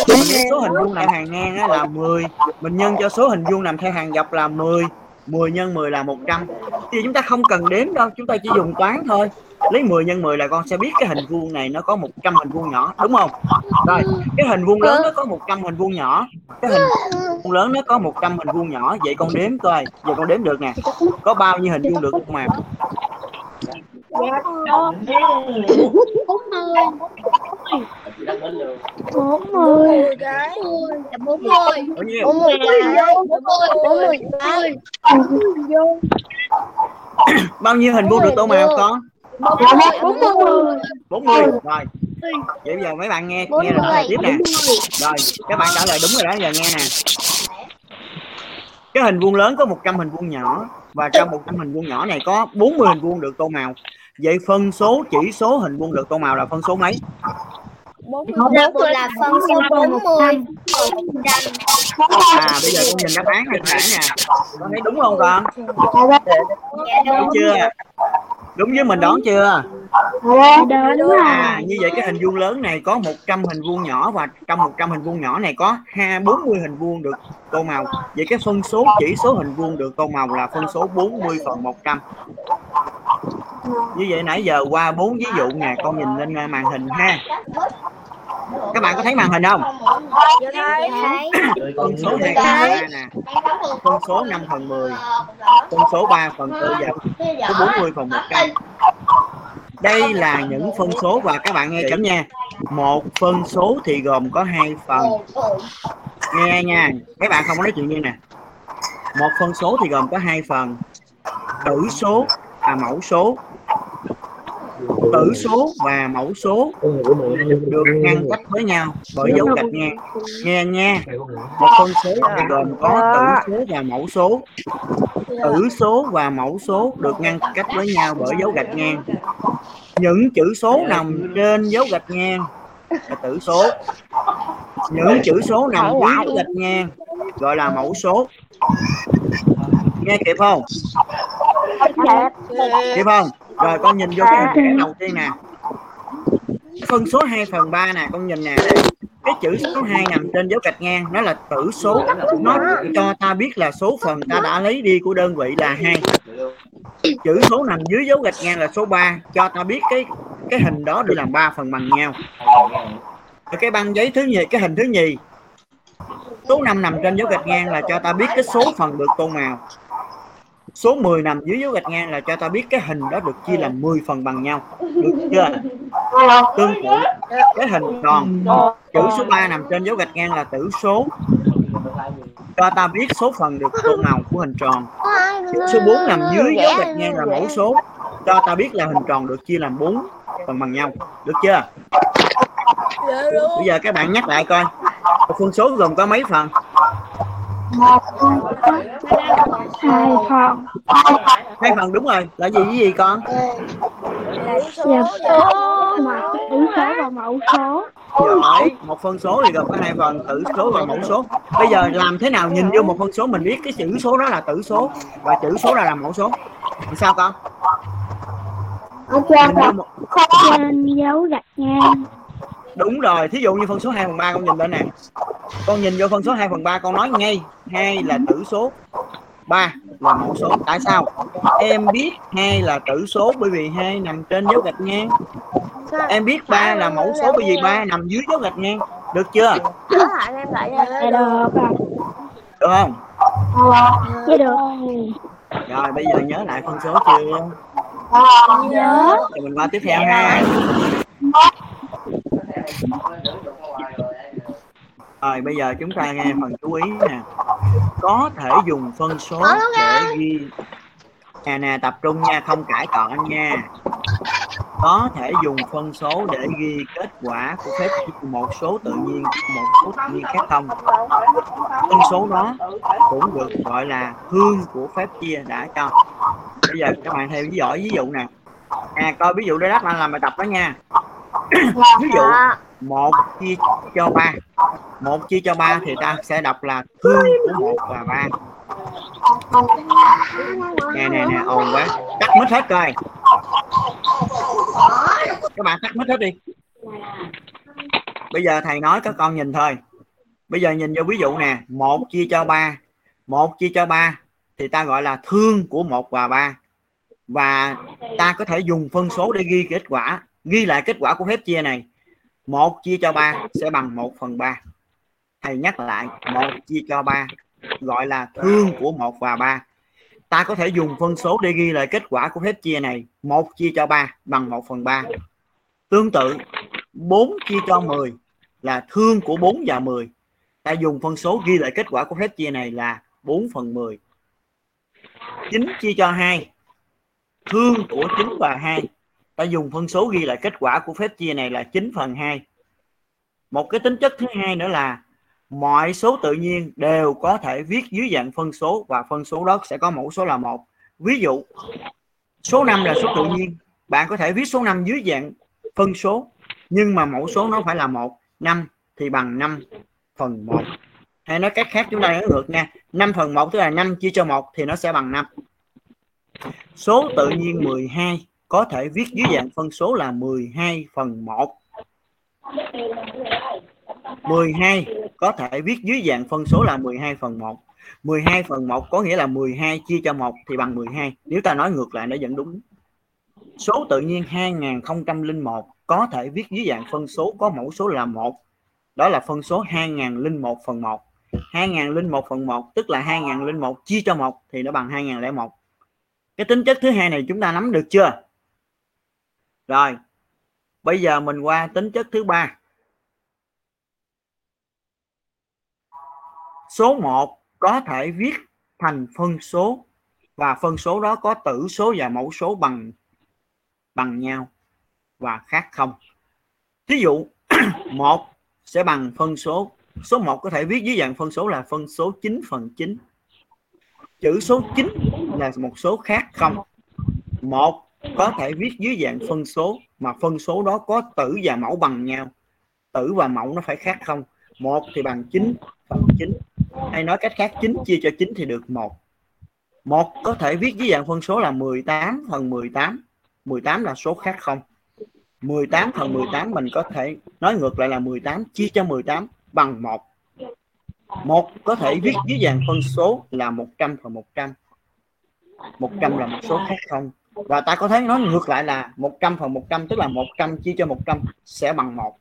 A: mình lấy số hình vuông nằm hàng ngang á là 10 mình nhân cho số hình vuông nằm theo hàng dọc là 10 10 nhân 10 là 100 thì chúng ta không cần đếm đâu, chúng ta chỉ dùng toán thôi. Lấy 10 nhân 10 là con sẽ biết cái hình vuông này nó có 100 hình vuông nhỏ, đúng không? Rồi, cái hình vuông lớn nó có 100 hình vuông nhỏ. Cái hình vuông lớn nó có 100 hình vuông nhỏ. Vậy con đếm coi, giờ con đếm được nè. Có bao nhiêu hình vuông được mà không mà
C: bốn mươi
B: bốn mươi
A: bao nhiêu
B: bốn mươi bốn mươi cái
A: bao nhiêu hình vuông được tô màu con
C: bốn mươi
A: 40 rồi. Vậy bây giờ mấy bạn nghe nghe là thầy tiếp nè. Rồi các bạn trả lời đúng rồi đó giờ nghe nè. Cái hình vuông lớn có 100 hình vuông nhỏ và trong 100 hình vuông nhỏ này có 40 hình vuông được tô màu vậy phân số chỉ số hình vuông được tô màu là phân số mấy?
B: Bốn mươi là phân số bốn mươi.
A: À bây giờ con nhìn đáp án này phải nè. Con thấy đúng không con
B: dạ
A: đúng chưa? đúng với mình đoán chưa? À như vậy cái hình vuông lớn này có 100 hình vuông nhỏ và trong 100 hình vuông nhỏ này có hai 40 hình vuông được tô màu. Vậy cái phân số chỉ số hình vuông được tô màu là phân số 40 phần 100 như vậy nãy giờ qua bốn ví dụ nè con nhìn lên màn hình ha. Các bạn có thấy màn hình không?
B: Thấy.
A: Phân số 2 phần 3 nè. Phân số 5 phần 10 phân số 3 phần 4 và số 40 phần 100 đây là những phân số và các bạn nghe chấm nha. Một phân số thì gồm có hai phần. Nghe nha. Các bạn không có nói chuyện như nè. Một phân số thì gồm có hai phần. Tử số và mẫu số tử số và mẫu số được ngăn cách với nhau bởi dấu gạch ngang nghe nha một phân số thì gồm có tử số và mẫu số. Tử số và mẫu số được ngăn cách với nhau bởi dấu gạch ngang những chữ số nằm trên dấu gạch ngang là tử số. Những chữ số nằm dưới dấu gạch ngang gọi là mẫu số. Nghe kịp không? Kịp không rồi con nhìn vô cái hình vẽ đầu tiên nè. Phân số 2 phần 3 nè con nhìn nè. Cái chữ số 2 nằm trên dấu gạch ngang nó là tử số. Nó cho ta biết là số phần ta đã lấy đi của đơn vị là hai. Chữ số nằm dưới dấu gạch ngang là số 3 cho ta biết cái cái hình đó đi làm ba phần bằng nhau. Cái băng giấy thứ nhì cái hình thứ nhì. Số 5 nằm trên dấu gạch ngang là cho ta biết cái số phần được tô màu số 10 nằm dưới dấu gạch ngang là cho ta biết cái hình đó được chia làm 10 phần bằng nhau. Được chưa? Tương tự. Cái hình tròn. Chữ số 3 nằm trên dấu gạch ngang là tử số. Cho ta biết số phần được tô màu của hình tròn. Chữ số 4 nằm dưới dấu gạch ngang là mẫu số. Cho ta biết là hình tròn được chia làm 4 phần bằng nhau. Được chưa? Bây giờ các bạn nhắc lại coi. Phân số gồm có mấy phần?
B: Hai phần
A: hai phần đúng rồi. Là gì với gì con?
B: Là số mà tử số và mẫu số.
A: Giỏi một phân số thì gồm có hai phần tử số và mẫu số. Bây giờ làm thế nào nhìn vô một phân số mình biết cái chữ số đó là tử số và chữ số đó là mẫu số? Làm sao con? Nhìn vô một...
B: trên dấu gạch ngang
A: đúng rồi thí dụ như phân số 2 phần 3 con nhìn lên nè. Con nhìn vô phân số 2 phần 3 con nói ngay hai là tử số 3 là mẫu số. Tại sao? Em biết hai là tử số bởi vì hai nằm trên dấu gạch ngang. Em biết ba là mẫu số bởi vì ba nằm dưới dấu gạch ngang. Được chưa?
B: Được
A: được không?
B: Được
A: rồi bây giờ nhớ lại phân số chưa?
B: Nhớ.
A: Rồi mình qua tiếp theo ha rồi bây giờ chúng ta nghe phần chú ý nè. Có thể dùng phân số để ghi. Nè nè tập trung nha không cãi cọ nha. Có thể dùng phân số để ghi kết quả của phép một số tự nhiên một số tự nhiên khác không? Phân số đó cũng được gọi là hương của phép chia đã cho. Bây giờ các bạn theo dụ ví dụ nè. À coi ví dụ để đáp anh làm bài tập đó nha. Ví dụ một chia cho ba. Một chia cho ba thì ta sẽ đọc là thương của một và ba. Nè nè nè, ồn quá. Tắt mất hết coi các bạn tắt mất hết đi. Bây giờ thầy nói các con nhìn thôi. Bây giờ nhìn vô ví dụ nè. Một chia cho ba. Một chia cho ba thì ta gọi là thương của một và ba. Và ta có thể dùng phân số để ghi kết quả, ghi lại kết quả của phép chia này. 1 chia cho 3 sẽ bằng 1 phần 3 thầy nhắc lại 1 chia cho 3 gọi là thương của 1 và 3 ta có thể dùng phân số để ghi lại kết quả của phép chia này. 1 chia cho 3 bằng 1 phần 3 tương tự 4 chia cho 10 là thương của 4 và 10 ta dùng phân số ghi lại kết quả của phép chia này là 4 phần 10 9 chia cho 2 thương của 9 và 2 ta dùng phân số ghi lại kết quả của phép chia này là 9 phần 2 một cái tính chất thứ hai nữa là mọi số tự nhiên đều có thể viết dưới dạng phân số và phân số đó sẽ có mẫu số là một. Ví dụ, số 5 là số tự nhiên. Bạn có thể viết số 5 dưới dạng phân số, nhưng mà mẫu số nó phải là một. 5 thì bằng 5 phần 1 hay nói cách khác chúng ta nói ngược nha. 5 phần 1 tức là 5 chia cho 1 thì nó sẽ bằng 5 số tự nhiên 12 có thể viết dưới dạng phân số là 12 phần 1 12 có thể viết dưới dạng phân số là 12 phần 1 12 phần 1 có nghĩa là 12 chia cho 1 thì bằng 12 nếu ta nói ngược lại nó vẫn đúng. Số tự nhiên 2001 có thể viết dưới dạng phân số, có mẫu số là 1 đó là phân số 2001 phần 1 2001 phần 1 tức là 2001 chia cho 1 thì nó bằng 2001 cái tính chất thứ hai này chúng ta nắm được chưa? Rồi, bây giờ mình qua tính chất thứ ba. Số 1 có thể viết thành phân số và phân số đó có tử số và mẫu số bằng bằng nhau và khác không. Thí dụ, một sẽ bằng phân số số 1 có thể viết dưới dạng phân số là phân số 9 phần 9 chữ số 9 là một số khác không. Một có thể viết dưới dạng phân số, mà phân số đó có tử và mẫu bằng nhau. Tử và mẫu nó phải khác không? Một thì bằng 9 phần 9 hay nói cách khác 9 chia cho 9 thì được một. Một có thể viết dưới dạng phân số là 18 phần 18 18 là số khác không? 18 phần 18 mình có thể nói ngược lại là 18 chia cho 18 bằng 1 một có thể viết dưới dạng phân số là 100 phần 100 100 là một số khác không? Và ta có thể nói ngược lại là 100 phần 100 tức là 100 chia cho 100 sẽ bằng 1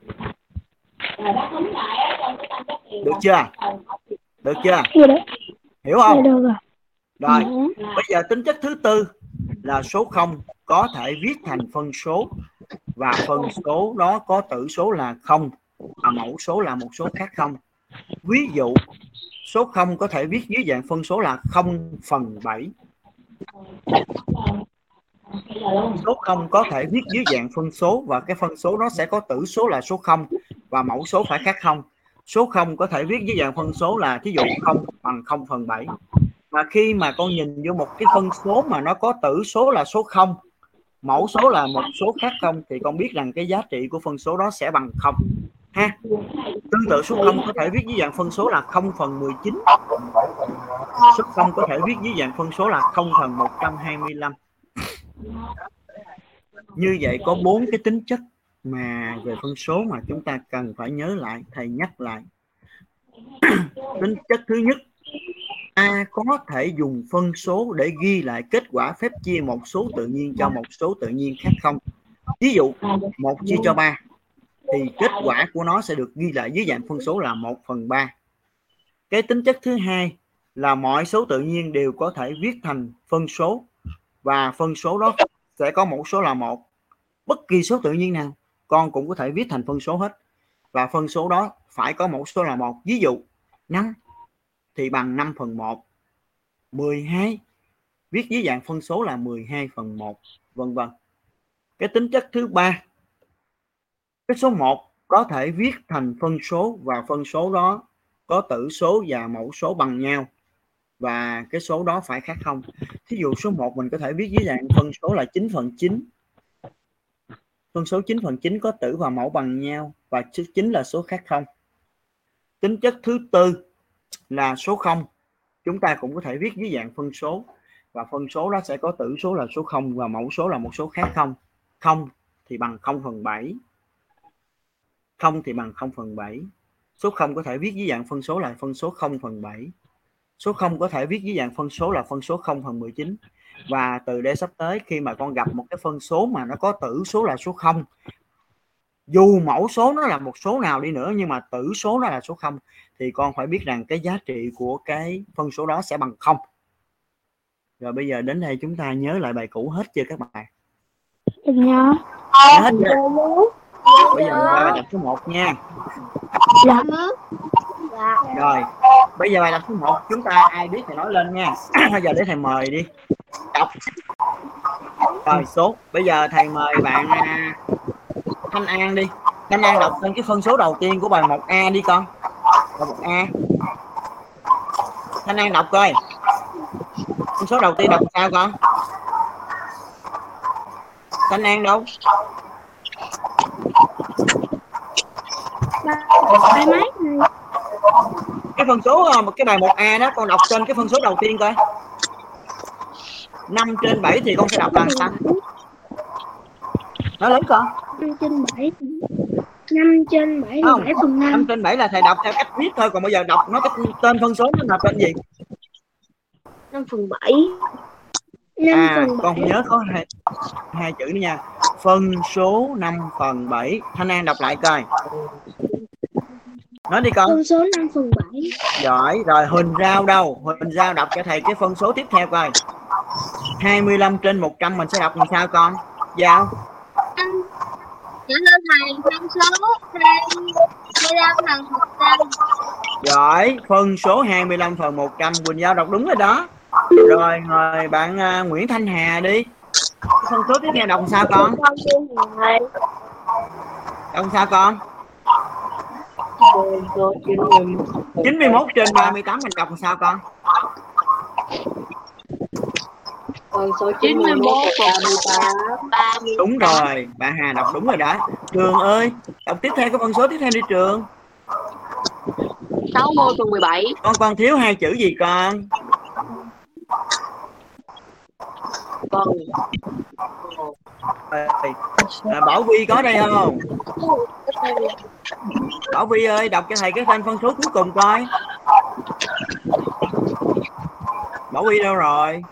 A: được chưa? Được chưa? Hiểu không?
B: Rồi. Ừ.
A: bây giờ tính chất thứ tư là số 0 có thể viết thành phân số. Và phân số đó có tử số là 0 và mẫu số là một số khác không. Ví dụ số 0 có thể viết dưới dạng phân số là 0 phần 7 số 0 có thể viết dưới dạng phân số và cái phân số nó sẽ có tử số là số 0 và mẫu số phải khác không. Số 0 có thể viết dưới dạng phân số là thí dụ 0 bằng 0 phần 7 và khi mà con nhìn vô một cái phân số mà nó có tử số là số 0 mẫu số là một số khác không thì con biết rằng cái giá trị của phân số đó sẽ bằng 0 ha? Tương tự số 0 có thể viết dưới dạng phân số là 0 phần 19 số 0 có thể viết dưới dạng phân số là 0 phần 125 như vậy có bốn cái tính chất mà về phân số mà chúng ta cần phải nhớ lại, thầy nhắc lại. Tính chất thứ nhất, A có thể dùng phân số để ghi lại kết quả phép chia một số tự nhiên cho một số tự nhiên khác không. Ví dụ, một chia cho ba, thì kết quả của nó sẽ được ghi lại dưới dạng phân số là 1 phần 3 cái tính chất thứ hai là mọi số tự nhiên đều có thể viết thành phân số và phân số đó sẽ có mẫu số là một. Bất kỳ số tự nhiên nào, con cũng có thể viết thành phân số hết. Và phân số đó phải có mẫu số là một. Ví dụ 5 thì bằng 5 phần 1 12 viết dưới dạng phân số là 12 phần 1 vân vân. Cái tính chất thứ ba, cái số 1 có thể viết thành phân số và phân số đó có tử số và mẫu số bằng nhau và cái số đó phải khác không? Thí dụ số 1 mình có thể viết dưới dạng phân số là 9 phần 9 phân số 9 phần 9 có tử và mẫu bằng nhau và số 9 là số khác không? Tính chất thứ tư là số 0 chúng ta cũng có thể viết dưới dạng phân số. Và phân số đó sẽ có tử số là số 0 và mẫu số là một số khác không? 0 thì bằng 0 phần 7 0 thì bằng 0 phần 7 số 0 có thể viết dưới dạng phân số là phân số 0 phần 7 số 0 có thể viết dưới dạng phân số là phân số 0 phần 19 và từ đây sắp tới khi mà con gặp một cái phân số mà nó có tử số là số 0 dù mẫu số nó là một số nào đi nữa nhưng mà tử số nó là số 0 thì con phải biết rằng cái giá trị của cái phân số đó sẽ bằng 0 rồi bây giờ đến đây chúng ta nhớ lại bài cũ hết chưa các bạn?
B: Nhớ.
A: hết chưa? Bây giờ qua bài tập số 1 nha.
B: Dạ
A: rồi, bây giờ bài tập số 1 chúng ta ai biết thì nói lên nha. Bây giờ để thầy mời đi. Đọc. Rồi, số. Bây giờ thầy mời bạn à, Thanh An đi. Thanh An đọc lên cái phân số đầu tiên của bài 1A đi con. Bài 1A Thanh An đọc coi. Phân số đầu tiên đọc sao con? Thanh An đâu?
B: Hai mấy này
A: cái phân số ờ, một cái bài 1A đó con đọc trên cái phân số đầu tiên coi. 5 trên 7 thì con sẽ đọc là sao? Nó lớn con.
B: 5 trên 7 5 trên 7 là
A: Không.
B: 7 phần 5
A: 5 trên 7 là thầy đọc theo cách viết thôi còn bây giờ đọc nó cái tên phân số nó là tên gì?
C: 5 phần 7
B: 5
A: à
B: phần
A: con
B: 7
A: nhớ có hai hai chữ nữa nha. Phân số 5 phần 7 Thanh An đọc lại coi nói đi con.
B: Phân số 5 phần 7
A: giỏi. Rồi Huỳnh Giao đâu? Huỳnh Giao đọc cho thầy cái phân số tiếp theo coi. 25 trên 100 mình sẽ đọc làm sao con? Giao.
C: Dạ thưa thầy, phân số 25 bằng 100
A: giỏi. Phân số 25 phần 100 Quỳnh Giao đọc đúng rồi đó. Rồi mời bạn à, Nguyễn Thanh Hà đi. Phân số tiếp theo đọc sao con? Đọc sao con
E: 91
A: 91 trên 38 mình đọc sao con?
E: Phân số 91 38
C: 30
A: đúng rồi bạn Hà đọc đúng rồi đó. Trường ơi đọc tiếp theo cái phân số tiếp theo đi Trường.
E: 60 phần 17
A: con con thiếu hai chữ gì con?
E: Con
A: à, Bảo Vi có đây không? Bảo Vi ơi đọc cho thầy cái tên phân số cuối cùng coi. Bảo Vi đâu rồi?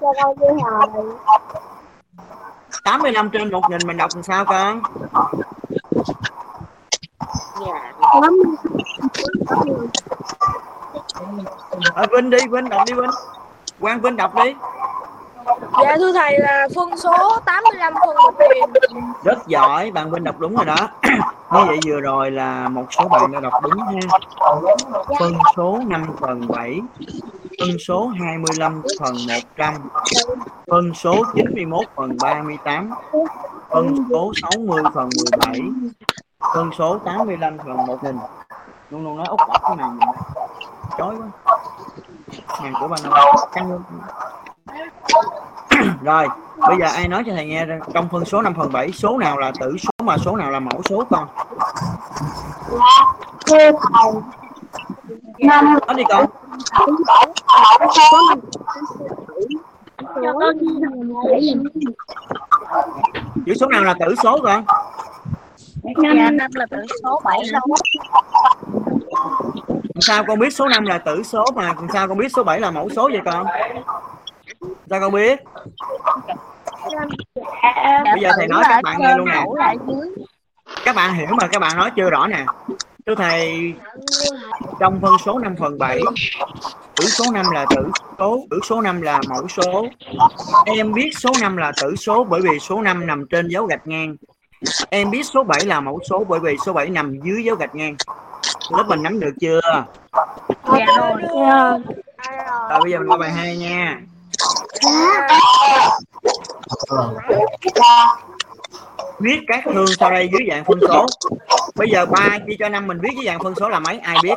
C: Như hai
A: 85 trên 1000 mình đọc làm sao con?
E: Dạ.
A: À, Vinh đi Vinh đọc đi Vinh. Quang Vinh đọc đi
B: Dạ thưa thầy là phân số 85 phần 1000
A: rất giỏi bạn Vinh đọc đúng rồi đó. Như vậy vừa rồi là một số bạn đã đọc đúng ha. Phân số 5 phần 7 phân số 25 phần 100 phân số 91 phần 38 phân số 60 phần 17 phân số 85 phần 1000 luôn luôn nói út ốc cái này. chói quá. Màn của bạn nào căng luôn rồi, bây giờ ai nói cho thầy nghe trong phân số 5 phần 7 số nào là tử số mà số nào là mẫu số con?
C: Thưa thầy năm
A: nói đi con.
C: Cho con
A: chữ số nào là tử số con?
C: Năm năm là tử số bảy số
A: sao con biết số 5 là tử số mà sao con biết số 7 là mẫu số vậy con? Sao con biết? Bây giờ thầy nói các bạn nghe luôn nè. các bạn hiểu mà các bạn nói chưa rõ nè. Thưa thầy trong phân số 5 phần 7 tử số 5 là tử số tử số 5 là mẫu số. Em biết số 5 là tử số bởi vì số 5 nằm trên dấu gạch ngang. Em biết số 7 là mẫu số bởi vì số 7 nằm dưới dấu gạch ngang. Lớp mình nắm được chưa?
B: Dạ rồi.
A: Rồi bây giờ mình qua bài 2 nha viết các thương sau đây dưới dạng phân số. Bây giờ 3 chia cho 5 mình viết dưới dạng phân số là mấy? Ai biết?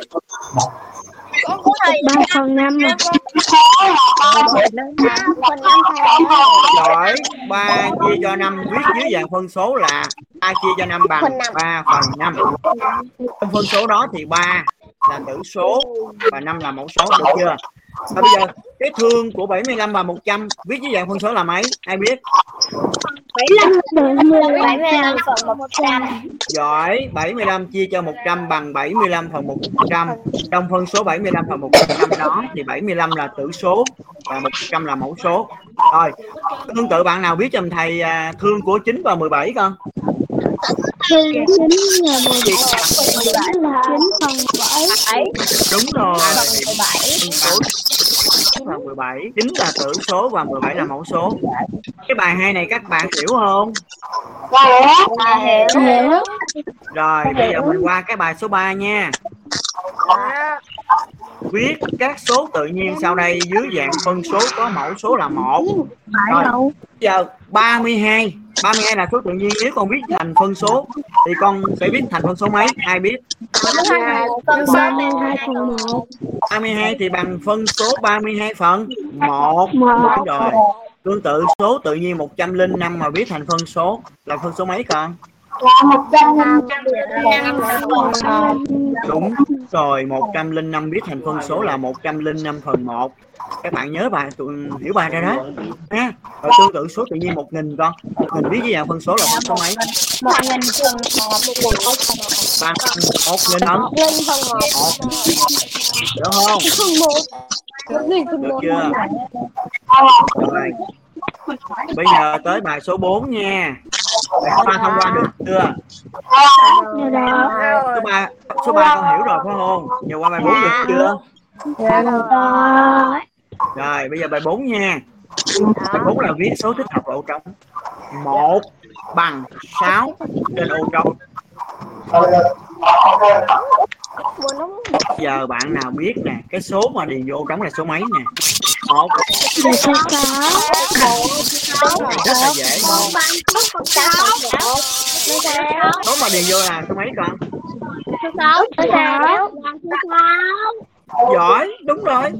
B: Ba phần năm.
A: Giỏi 3 chia cho 5 viết dưới dạng phân số là 3 chia cho 5 bằng 3 phần 5 trong phân số đó thì 3 là tử số và 5 là mẫu số được chưa? Và bây giờ cái thương của 75 và 100 viết dưới dạng phân số là mấy? Ai biết?
B: bảy mươi
C: bảy mươi lăm phần một trăm.
A: Giỏi. 75 chia cho 100 bằng 75 phần 100 trong phân số 75 phần 100 đó thì 75 là tử số và 100 là mẫu số. Rồi tương tự bạn nào biết cho thầy à, thương của 9 và 17 con?
B: Chín là một chín phần bảy.
A: Đúng rồi. phân số và 17 9 là tử số và 17 là mẫu số. Cái bài hai này các bạn hiểu không?
B: Hiểu.
A: Rồi bây giờ mình qua cái bài số 3 nha viết các số tự nhiên sau đây dưới dạng phân số có mẫu số là một. Rồi giờ 32 32 là số tự nhiên. Nếu con viết thành phân số thì con sẽ viết thành phân số mấy? Ai biết?
C: con số
B: ba mươi hai phần một.
A: 32 thì bằng phân số 32 phần 1
B: một.
A: Đúng rồi. Tương tự số tự nhiên 105 mà viết thành phân số là phân số mấy con
C: một trăm năm
A: đúng rồi 105 biết thành phân số là 105 phần 1 các bạn nhớ bài, tụi hiểu bài ra đó. Ha, rồi tương tự số tự nhiên 1000 con. 1000 biết với dạng phân số là phân số mấy?
C: Một nghìn phần một
A: bằng 1000 không
C: một nghìn phần một
A: được không? Được chưa? Rồi. Bây giờ tới bài số 4 nha. Số 3 thông qua được chưa?
B: Dạ
A: số 3 số 3 con hiểu rồi phải không? Giờ qua bài 4 được chưa?
B: Dạ. Rồi.
A: Rồi bây giờ bài 4 nha. Bài 4 là viết số thích hợp ô trống. Một bằng 6 trên ô trống giờ bạn nào biết nè cái số mà điền vô trống là số mấy nè? Một.
B: Dạ số sáu.
A: Rất là dễ. Số mà điền vô là số mấy con?
B: Sáu số sáu
A: giỏi đúng rồi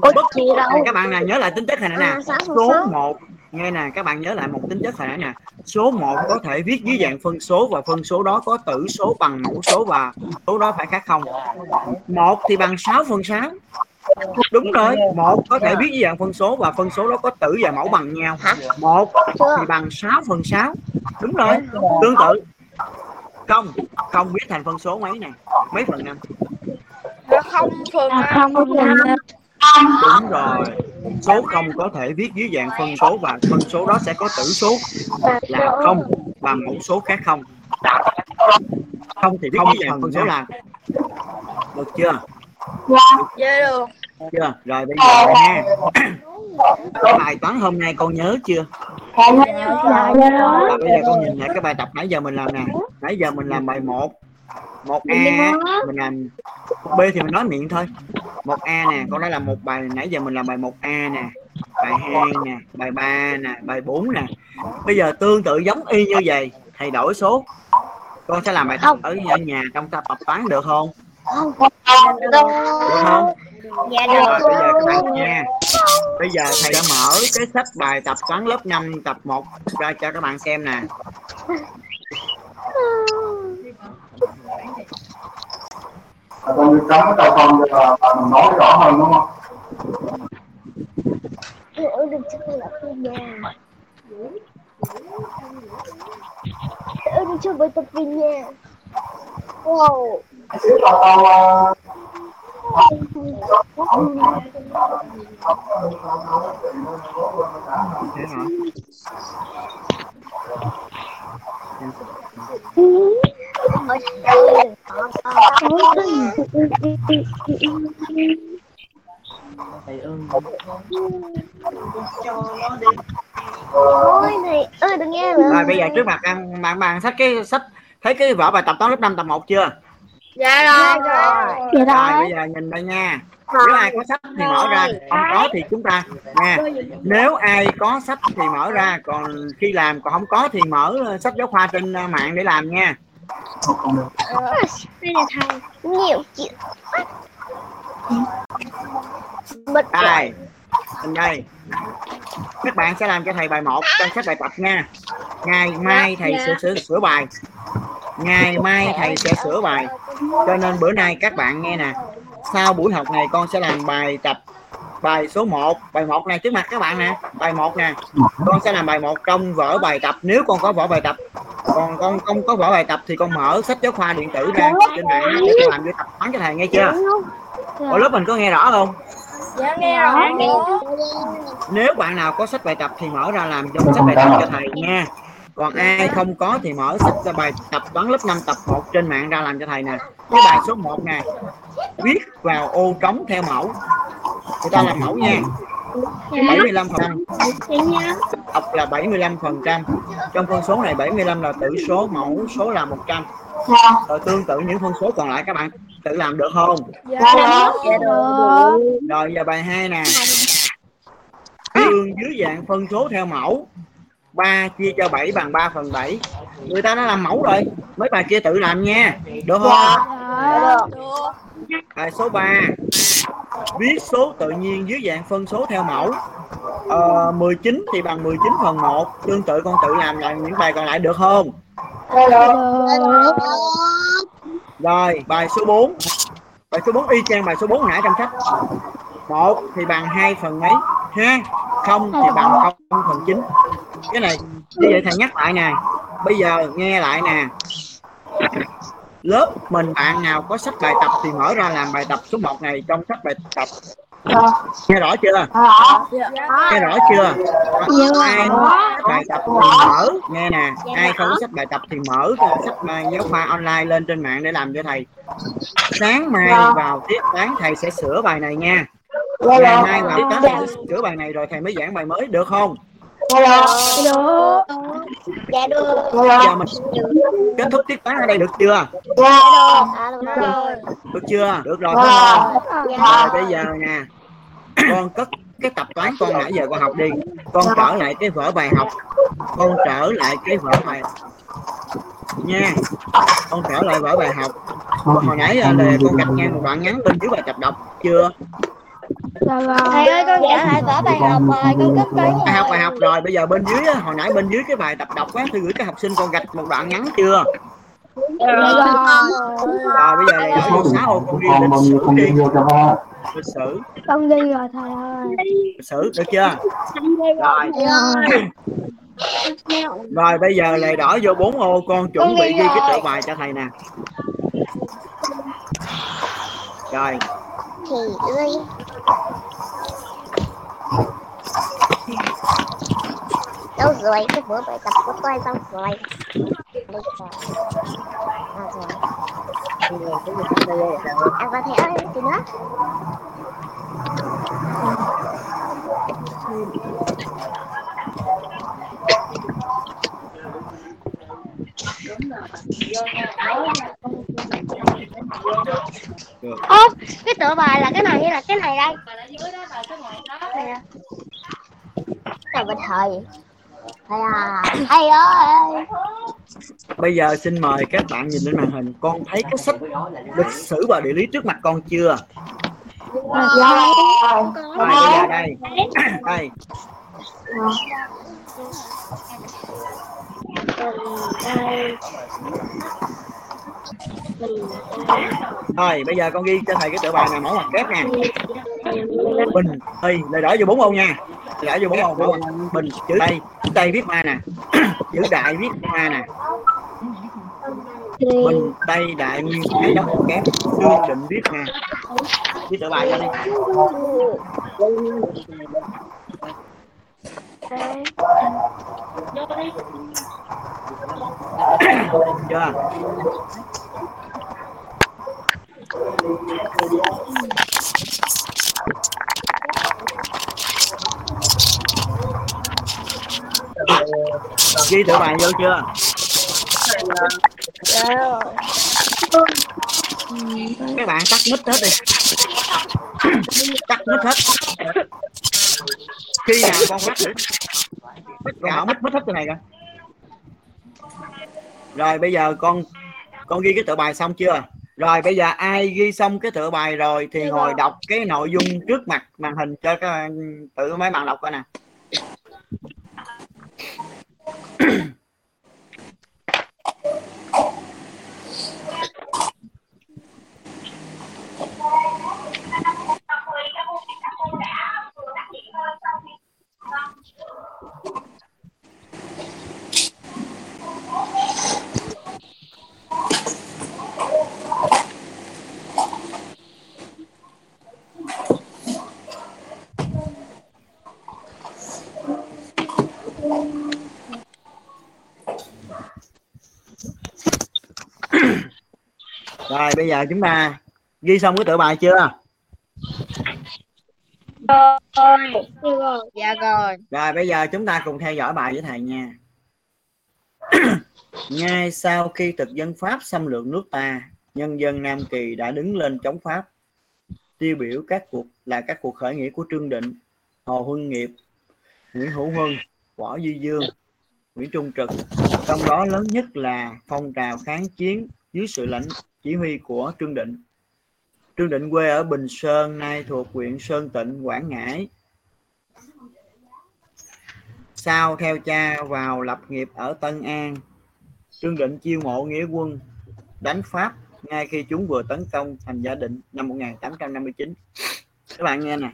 A: bất
C: đâu?
A: các bạn nào nhớ lại tính chất hồi nãy nè số 1 nghe nè các bạn nhớ lại một tính chất hồi nãy nè. Số 1 có thể viết dưới dạng phân số và phân số đó có tử số bằng mẫu số và số đó phải khác không? Một thì bằng 6 phần 6 đúng rồi một có thể viết dưới dạng phân số và phân số đó có tử và mẫu bằng nhau. Một thì bằng 6 phần 6 đúng rồi tương tự. Không không viết thành phân số mấy nè mấy phần năm?
C: Không phần
B: là không phần năm
A: đúng rồi. số không có thể viết dưới dạng phân số và phân số đó sẽ có tử số là không và mẫu số khác không. Không thì viết dưới dạng phân số là được chưa?
C: Dạ được
A: chưa? Rồi bây giờ nha. Cái bài toán hôm nay con nhớ chưa?
B: Dạ
A: Và bây giờ con nhìn lại cái bài tập nãy giờ mình làm nè. Nãy giờ mình làm bài 1 một a mình làm b thì mình nói miệng thôi. Một a nè con đã làm một bài nãy giờ mình làm bài 1 a nè bài 2 nè bài 3 nè bài 4 nè. Bây giờ tương tự giống y như vậy thầy đổi số. Con sẽ làm bài tập ở ở nhà trong tập tập toán được không? Được không?
C: Dạ
A: rồi bây giờ các bạn nha bây giờ thầy đã mở cái sách bài tập toán lớp 5 tập 1 ra cho các bạn xem nè
F: con đi cắm cái tàu phòng là là mình nói rõ hơn đúng không?
B: ở được chắc là không nhà. Ở được chưa bài tập về nhà. Wow.
F: Cái tàu tàu ờ,
A: thế hả
B: ôi này ơi đừng nghe nữa
A: rồi bây giờ trước mặt bạn bạn bạn sách cái sách thấy cái vở bài tập toán lớp 5 tập 1 chưa?
C: Dạ rồi.
B: dạ
A: rồi
B: đó
A: bây giờ nhìn đây nha. Nếu ai có sách thì mở ra. Không có thì chúng ta nha nếu ai có sách thì mở ra. Còn khi làm còn không có thì mở sách giáo khoa trên uh, mạng để làm nha
B: đây là thằng nhiều chuyện bật
A: đây. Bên đây các bạn sẽ làm cho thầy bài 1 trong sách bài tập nha. Ngày mai thầy sẽ sửa, sửa bài. Ngày mai thầy sẽ sửa bài. Cho nên bữa nay các bạn nghe nè. Sau buổi học này con sẽ làm bài tập bài số 1 bài 1 này trước mặt các bạn nè. Bài 1 nè. Con sẽ làm bài 1 trong vở bài tập. Nếu con có vở bài tập còn con không có vở bài tập thì con mở sách giáo khoa điện tử ra trên mạng để con làm bài tập toán cho thầy nghe chưa? ở lớp mình có nghe rõ không?
C: Dạ nghe rồi
A: nếu bạn nào có sách bài tập thì mở ra làm trong sách bài tập cho thầy nha còn ai không có thì mở sách ra bài tập toán lớp 5 tập 1 trên mạng ra làm cho thầy nè. Cái bài số 1 nè. Viết vào ô trống theo mẫu. Người ta làm mẫu nha. 75 phần học là 75 phần trăm. Trong phân số này 75 là tử số, mẫu số là 100 rồi tương tự những phân số còn lại các bạn, tự làm được không?
C: Dạ
A: rồi, giờ bài 2 nè. Tương dưới dạng phân số theo mẫu. 3 chia cho 7 bằng 3 phần 7 người ta đã làm mẫu rồi mấy bài kia tự làm nha được không? Bài số 3 viết số tự nhiên dưới dạng phân số theo mẫu. Ờ, 19 thì bằng 19 phần 1 tương tự con tự làm lại những bài còn lại được không? Rồi bài số 4 bài số 4 y chang bài số 4 nãy trong sách. Một thì bằng 2 phần mấy. Ha không thì bằng 0 phần 9 cái này như vậy thầy nhắc lại nè. Bây giờ nghe lại nè. Lớp mình bạn nào có sách bài tập thì mở ra làm bài tập số 1 này trong sách bài tập. Nghe rõ chưa? Nghe rõ chưa? Ai bài tập thì mở. Nghe nè. Ai không có sách bài tập thì mở cái sách giáo khoa online lên trên mạng để làm cho thầy. Sáng mai vào tiết toán thầy sẽ sửa bài này nha. Ngày mai vào sẽ sửa bài này rồi thầy mới giảng bài mới được không
B: được
C: dạ được.
A: Giờ mình kết thúc tiết toán ở đây được chưa?
C: Dạ. Được. Rồi
A: được chưa? Được rồi. Rồi bây giờ nè. Con cất cái tập toán con nãy giờ con học đi. Con trở lại cái vở bài học. Con trở lại cái vở bài nha. Con trở lại vở bài học. Hồi nãy là con gạch ngang một đoạn ngắn bên dưới bài tập đọc chưa?
B: dạ
C: thầy ơi con trả lại vở bài học rồi con cất toán
A: bài học bài học rồi bây giờ bên dưới á, hồi nãy bên dưới cái bài tập đọc á tôi gửi các học sinh con gạch một đoạn ngắn chưa?
B: Dạ. Rồi
A: rồi bây giờ là cô sáu ô con ghi lịch sử
F: con
A: đi
F: vô cho ba
A: lịch sử.
B: Con ghi rồi thầy ơi.
A: Lịch sử được chưa? Rồi.
C: Dạ.
A: rồi bây giờ lại đỏ vô bốn ô con chuẩn bị ghi cái tựa bài cho thầy nè. Rồi
C: thì ơi đâu rồi? Cái bữa bài tập của tôi xong rồi. Đây à rồi? À và thầy ơi, gì nữa? Ơ, cái tựa bài là cái này hay là cái này đây? Này à. Này bên thầy. Thầy à, thầy ơi.
A: bây giờ xin mời các bạn nhìn lên màn hình con thấy cái sách lịch sử và địa lý trước mặt con chưa
B: dạ
A: rồi bây giờ đây đây rồi bây giờ con ghi cho thầy cái tựa bài này mẫu mặt kép nè. Bình thì lời đỏ vô bốn ô nha. Lời đỏ vô bốn ô bình, chữ tay chữ tây viết hoa nè. Chữ đại viết hoa nè. Bình, tây, đại nguyên cái đóng một kép. Tương định viết nè viết tựa bài cho đi chưa ghi tựa bài vô chưa? Các bạn tắt nít hết đi. Tắt nít hết khi nào con bắt thử con mở mic mic hết cái này coi. Rồi bây giờ con con ghi cái tựa bài xong chưa? Rồi bây giờ ai ghi xong cái tựa bài rồi thì ngồi đọc cái nội dung trước mặt màn hình cho các tự mấy bạn đọc coi nè rồi bây giờ chúng ta ghi xong cái tựa bài chưa?
C: Dạ rồi.
A: rồi, bây giờ chúng ta cùng theo dõi bài với thầy nha. Ngay sau khi thực dân pháp xâm lược nước ta, nhân dân nam kỳ đã đứng lên chống pháp. Tiêu biểu các cuộc, là các cuộc khởi nghĩa của trương định, hồ huân nghiệp, nguyễn hữu huân, võ duy dương, nguyễn trung trực. Trong đó lớn nhất là phong trào kháng chiến dưới sự lãnh chỉ huy của trương định trương định quê ở bình sơn nay thuộc huyện sơn tịnh quảng ngãi sau theo cha vào lập nghiệp ở Tân An. Trương Định chiêu mộ nghĩa quân đánh Pháp ngay khi chúng vừa tấn công thành Gia Định năm 1859. Các bạn nghe nè.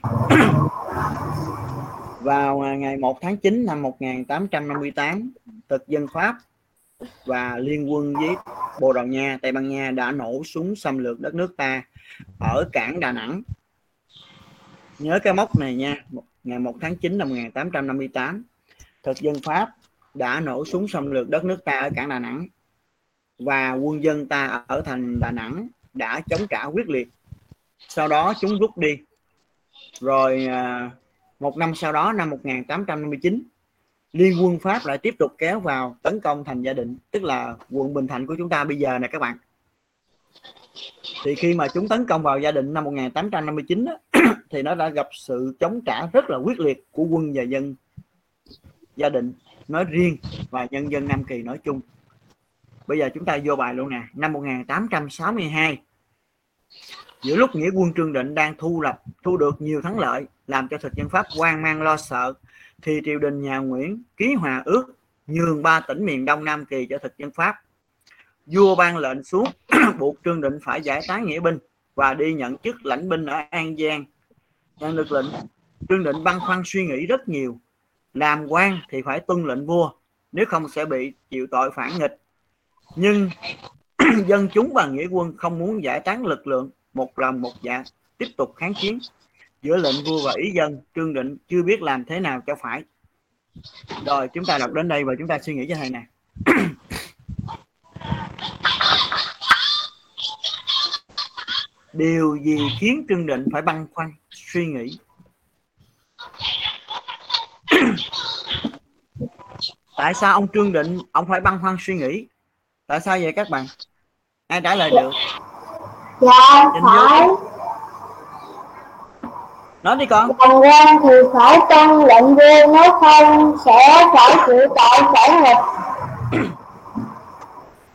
A: Vào ngày 1 tháng 9 năm 1858, thực dân Pháp và liên quân với Bồ Đào Nha, Tây Ban Nha đã nổ súng xâm lược đất nước ta ở cảng Đà Nẵng. Nhớ cái mốc này nha, ngày 1 tháng 9 năm 1858 thực dân Pháp đã nổ súng xâm lược đất nước ta ở cảng Đà Nẵng và quân dân ta ở thành Đà Nẵng đã chống trả quyết liệt. Sau đó chúng rút đi. Rồi à, một năm sau đó năm 1859 liên quân pháp lại tiếp tục kéo vào tấn công thành gia định tức là quận bình thạnh của chúng ta bây giờ nè các bạn. Thì khi mà chúng tấn công vào gia định năm 1859 đó, thì nó đã gặp sự chống trả rất là quyết liệt của quân và dân gia định nói riêng và nhân dân Nam Kỳ nói chung. Bây giờ chúng ta vô bài luôn nè. Năm 1862 giữa lúc nghĩa quân Trương Định đang thu lập thu được nhiều thắng lợi làm cho thực dân Pháp hoang mang lo sợ thì triều đình, nhà Nguyễn, ký hòa ước, nhường ba tỉnh miền Đông Nam Kỳ cho thực dân Pháp. Vua ban lệnh xuống, buộc Trương Định phải giải tán nghĩa binh và đi nhận chức lãnh binh ở An Giang. Nhận được lệnh, Trương Định băn khoăn suy nghĩ rất nhiều. Làm quan thì phải tuân lệnh vua, nếu không sẽ bị chịu tội phản nghịch. Nhưng dân chúng và nghĩa quân không muốn giải tán lực lượng một lòng một dạ tiếp tục kháng chiến giữa lệnh vua và ý dân trương định chưa biết làm thế nào cho phải. Rồi chúng ta đọc đến đây và chúng ta suy nghĩ cho thầy nè. Điều gì khiến trương định phải băn khoăn suy nghĩ? Tại sao ông trương định ông phải băn khoăn suy nghĩ? Tại sao vậy các bạn? Ai trả lời được?
B: Dạ phải
A: nói đi con.
B: Làm quan thì phải tuân lệnh vua nếu không? Sẽ phải chịu tội phản nghịch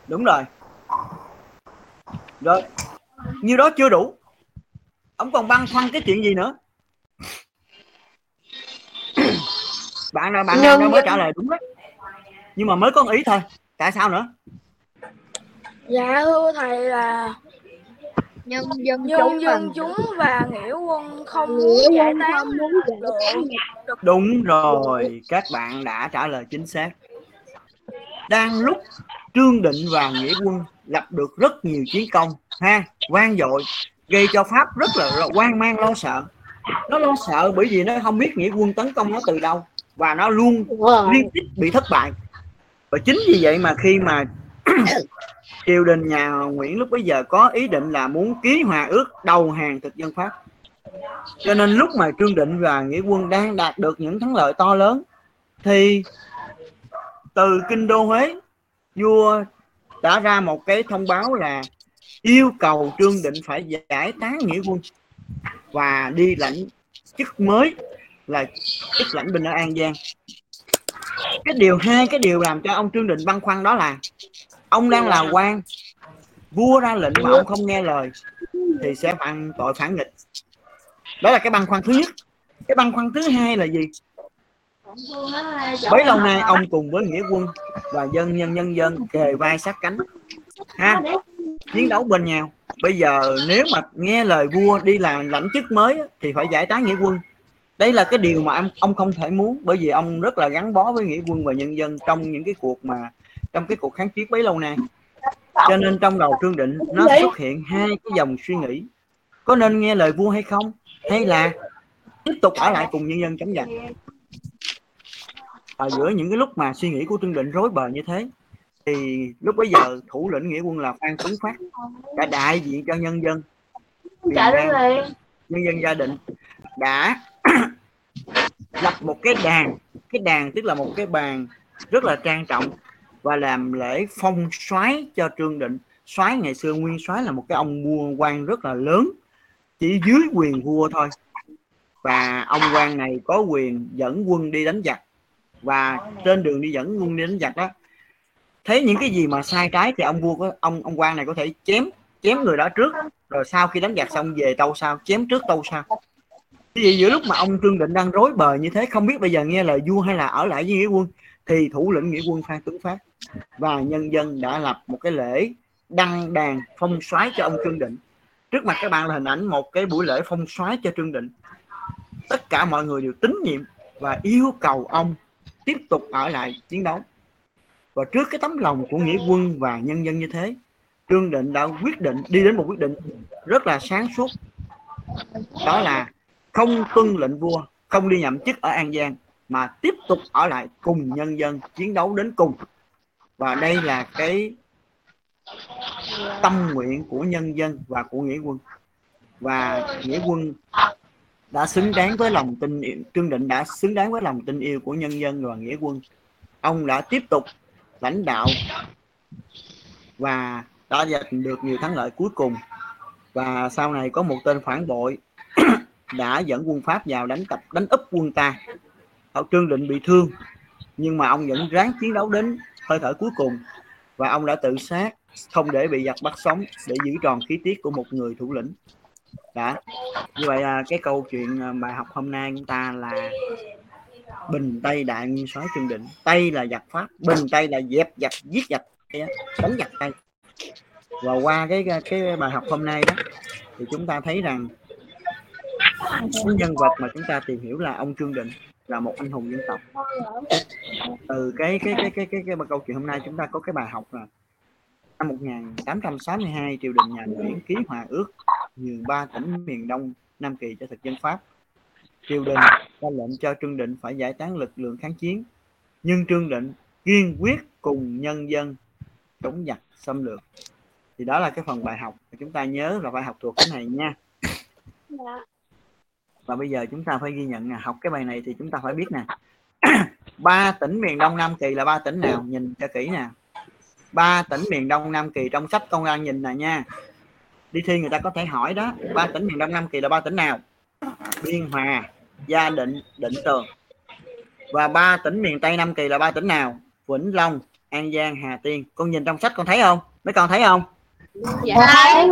A: đúng rồi. Rồi. Như đó chưa đủ. Ông còn băn khoăn cái chuyện gì nữa? Bạn nào bạn nào mới trả lời đúng đấy nhưng mà mới có ý thôi. Tại sao nữa?
G: Dạ thưa thầy là
C: nhân dân
G: nhân dân chúng và nghĩa quân không muốn giải tán lượng
A: đúng rồi các bạn đã trả lời chính xác. Đang lúc trương định và nghĩa quân lập được rất nhiều chiến công ha quan dội gây cho pháp rất là, là hoang mang lo sợ. Nó lo sợ bởi vì nó không biết nghĩa quân tấn công nó từ đâu và nó luôn liên tiếp bị thất bại. Và chính vì vậy mà khi mà triều đình nhà Nguyễn lúc bấy giờ có ý định là muốn ký hòa ước đầu hàng thực dân Pháp. Cho nên lúc mà Trương Định và Nghĩa quân đang đạt được những thắng lợi to lớn, thì từ kinh đô Huế, vua đã ra một cái thông báo là yêu cầu Trương Định phải giải tán Nghĩa quân và đi lãnh chức mới là chức lãnh binh ở An Giang. Cái điều, hai cái điều làm cho ông Trương Định băn khoăn đó là ông đang là quan. Vua ra lệnh mà ông không nghe lời thì sẽ phạm tội phản nghịch. Đó là cái băn khoăn thứ nhất. Cái băn khoăn thứ hai là gì? Bấy lâu nay ông cùng với nghĩa quân và dân nhân nhân dân kề vai sát cánh. Ha? Chiến đấu bên nhau. Bây giờ nếu mà nghe lời vua đi làm lãnh chức mới thì phải giải tán nghĩa quân. Đây là cái điều mà ông ông không thể muốn bởi vì ông rất là gắn bó với nghĩa quân và nhân dân trong những cái cuộc mà trong cái cuộc kháng chiến bấy lâu nay. Cho nên trong đầu trương định nó xuất hiện hai cái dòng suy nghĩ. Có nên nghe lời vua hay không? Hay là tiếp tục ở lại cùng nhân dân chống giặc? Và giữa những cái lúc mà suy nghĩ của trương định rối bời như thế thì lúc bấy giờ thủ lĩnh nghĩa quân là phan tuấn phát đã đại diện cho nhân dân. Nam, nhân dân gia định đã lập một cái đàn. Cái đàn tức là một cái bàn rất là trang trọng và làm lễ phong soái cho trương định. Soái ngày xưa nguyên soái là một cái ông vua quan rất là lớn, chỉ dưới quyền vua thôi. Và ông quan này có quyền dẫn quân đi đánh giặc. Và trên đường đi dẫn quân đi đánh giặc đó, thấy những cái gì mà sai trái thì ông vua có, ông ông quan này có thể chém chém người đó trước. Rồi sau khi đánh giặc xong về tâu sau, chém trước tâu sau. Như vậy giữa lúc mà ông Trương Định đang rối bời như thế, không biết bây giờ nghe lời vua hay là ở lại với nghĩa quân, thì thủ lĩnh nghĩa quân Phan Tuấn Phát và nhân dân đã lập một cái lễ đăng đàn phong soái cho ông Trương Định. Trước mặt các bạn là hình ảnh một cái buổi lễ phong soái cho Trương Định. Tất cả mọi người đều tín nhiệm và yêu cầu ông tiếp tục ở lại chiến đấu. Và trước cái tấm lòng của nghĩa quân và nhân dân như thế, Trương Định đã quyết định đi đến một quyết định rất là sáng suốt. Đó là không tuân lệnh vua, không đi nhậm chức ở An Giang, mà tiếp tục ở lại cùng nhân dân chiến đấu đến cùng và đây là cái tâm nguyện của nhân dân và của nghĩa quân. Và nghĩa quân đã xứng đáng với lòng tin yêu, Trương Định đã xứng đáng với lòng tin yêu của nhân dân và nghĩa quân. Ông đã tiếp tục lãnh đạo và đã giành được nhiều thắng lợi cuối cùng. Và sau này có một tên phản bội đã dẫn quân Pháp vào đánh tập đánh úp quân ta. Ông Trương Định bị thương nhưng mà ông vẫn ráng chiến đấu đến hơi thở cuối cùng và ông đã tự sát, không để bị giặc bắt sống để giữ tròn khí tiết của một người thủ lĩnh. Đã. Như vậy là cái câu chuyện à, bài học hôm nay chúng ta là bình tây đại nguyên soái trương định. Tây là giặc pháp, bình tây là dẹp giặc, giết giặc đánh giặc tây. Và qua cái cái bài học hôm nay đó, thì chúng ta thấy rằng nhân vật mà chúng ta tìm hiểu là ông trương định là một anh hùng dân tộc. Từ cái cái cái cái cái cái, cái câu chuyện hôm nay chúng ta có cái bài học là năm 1862 triều đình nhà Nguyễn ký hòa ước nhường ba tỉnh miền Đông Nam Kỳ cho thực dân Pháp. Triều đình ra lệnh cho Trương Định phải giải tán lực lượng kháng chiến nhưng Trương Định kiên quyết cùng nhân dân chống giặc xâm lược. Thì đó là cái phần bài học mà chúng ta nhớ là phải học thuộc cái này nha và bây giờ chúng ta phải ghi nhận nè học cái bài này thì chúng ta phải biết nè. Ba tỉnh miền Đông Nam Kỳ là ba tỉnh nào? Nhìn cho kỹ nè. Ba tỉnh miền Đông Nam Kỳ trong sách công an nhìn nè nha. Đi thi người ta có thể hỏi đó ba tỉnh miền Đông Nam Kỳ là ba tỉnh nào? Biên Hòa Gia Định Định Tường. Và ba tỉnh miền Tây Nam Kỳ là ba tỉnh nào? Vĩnh Long An Giang Hà Tiên. Con nhìn trong sách con thấy không? Mấy con thấy không?
B: Dạ. Thấy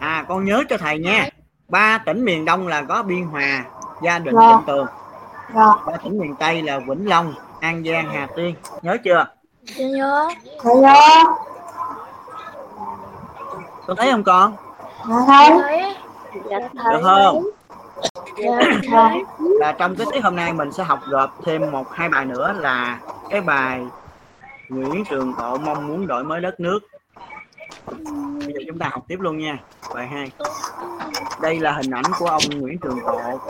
A: à con nhớ cho thầy nha ba tỉnh miền Đông là có Biên Hòa Gia Định
B: Dạ.
A: Tường.
B: Rồi
A: ba tỉnh miền Tây là Vĩnh Long An Giang Hà Tiên. Nhớ chưa?
G: Dạ nhớ.
B: thầy nhớ.
A: Con thấy không con?
B: Dạ thấy.
G: Thấy.
E: Dạ
A: được không?
G: Dạ
A: là trong cái tiết hôm nay mình sẽ học gộp thêm một hai bài nữa là cái bài Nguyễn Trường Tộ mong muốn đổi mới đất nước bây giờ chúng ta học tiếp luôn nha. Bài hai. Đây là hình ảnh của ông Nguyễn Trường Tộ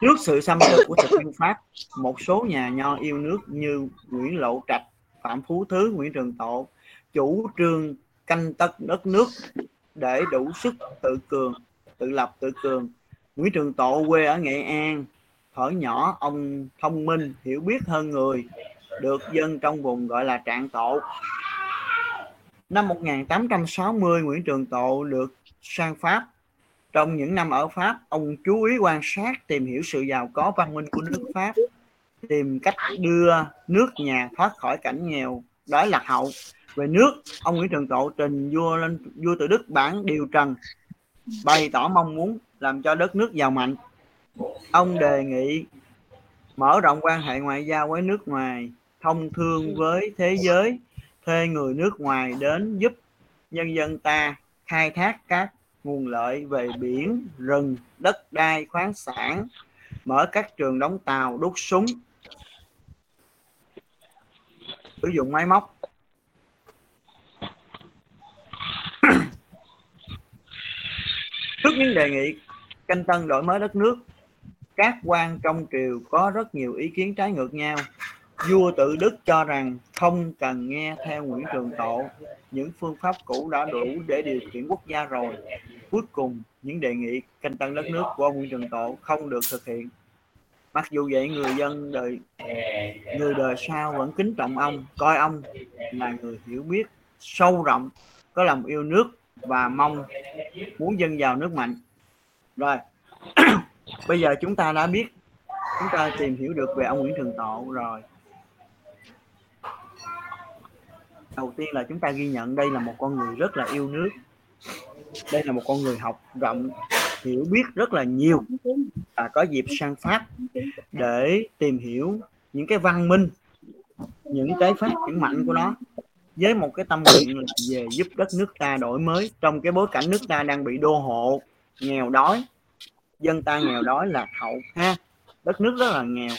A: trước sự xâm lược của thực dân Pháp, một số nhà nho yêu nước như Nguyễn Lộ Trạch, Phạm Phú Thứ, Nguyễn Trường Tộ chủ trương canh tất đất nước để đủ sức tự cường, tự lập, tự cường. Nguyễn Trường Tộ quê ở Nghệ An, thở nhỏ, ông thông minh, hiểu biết hơn người được dân trong vùng gọi là trạng tộ. Năm 1860 Nguyễn Trường Tộ được sang Pháp. Trong những năm ở Pháp, ông chú ý quan sát, tìm hiểu sự giàu có văn minh của nước Pháp, tìm cách đưa nước nhà thoát khỏi cảnh nghèo đói lạc hậu. Về nước, ông Nguyễn Trường Tộ trình vua lên, vua tự Đức bản điều trần, bày tỏ mong muốn làm cho đất nước giàu mạnh. Ông đề nghị mở rộng quan hệ ngoại giao với nước ngoài thông thương với thế giới, thuê người nước ngoài đến giúp nhân dân ta khai thác các nguồn lợi về biển, rừng, đất đai, khoáng sản, mở các trường đóng tàu, đốt súng, sử dụng máy móc. Trước những đề nghị, canh tân đổi mới đất nước, các quan trong triều có rất nhiều ý kiến trái ngược nhau vua tự đức cho rằng không cần nghe theo nguyễn trường tộ. Những phương pháp cũ đã đủ để điều khiển quốc gia rồi. Cuối cùng, những đề nghị canh tân đất nước của ông nguyễn trường tộ không được thực hiện. Mặc dù vậy, người dân đời, người đời sau vẫn kính trọng ông, coi ông là người hiểu biết, sâu rộng, có lòng yêu nước và mong muốn dân giàu nước mạnh. Rồi, bây giờ chúng ta đã biết, chúng ta tìm hiểu được về ông Nguyễn Trường Tộ rồi. Đầu tiên là chúng ta ghi nhận đây là một con người rất là yêu nước. Đây là một con người học rộng, hiểu biết rất là nhiều. Và có dịp sang Pháp để tìm hiểu những cái văn minh, những cái phát triển mạnh của nó với một cái tâm nguyện là về giúp đất nước ta đổi mới trong cái bối cảnh nước ta đang bị đô hộ, nghèo đói. Dân ta nghèo đói là hậu ha. Đất nước rất là nghèo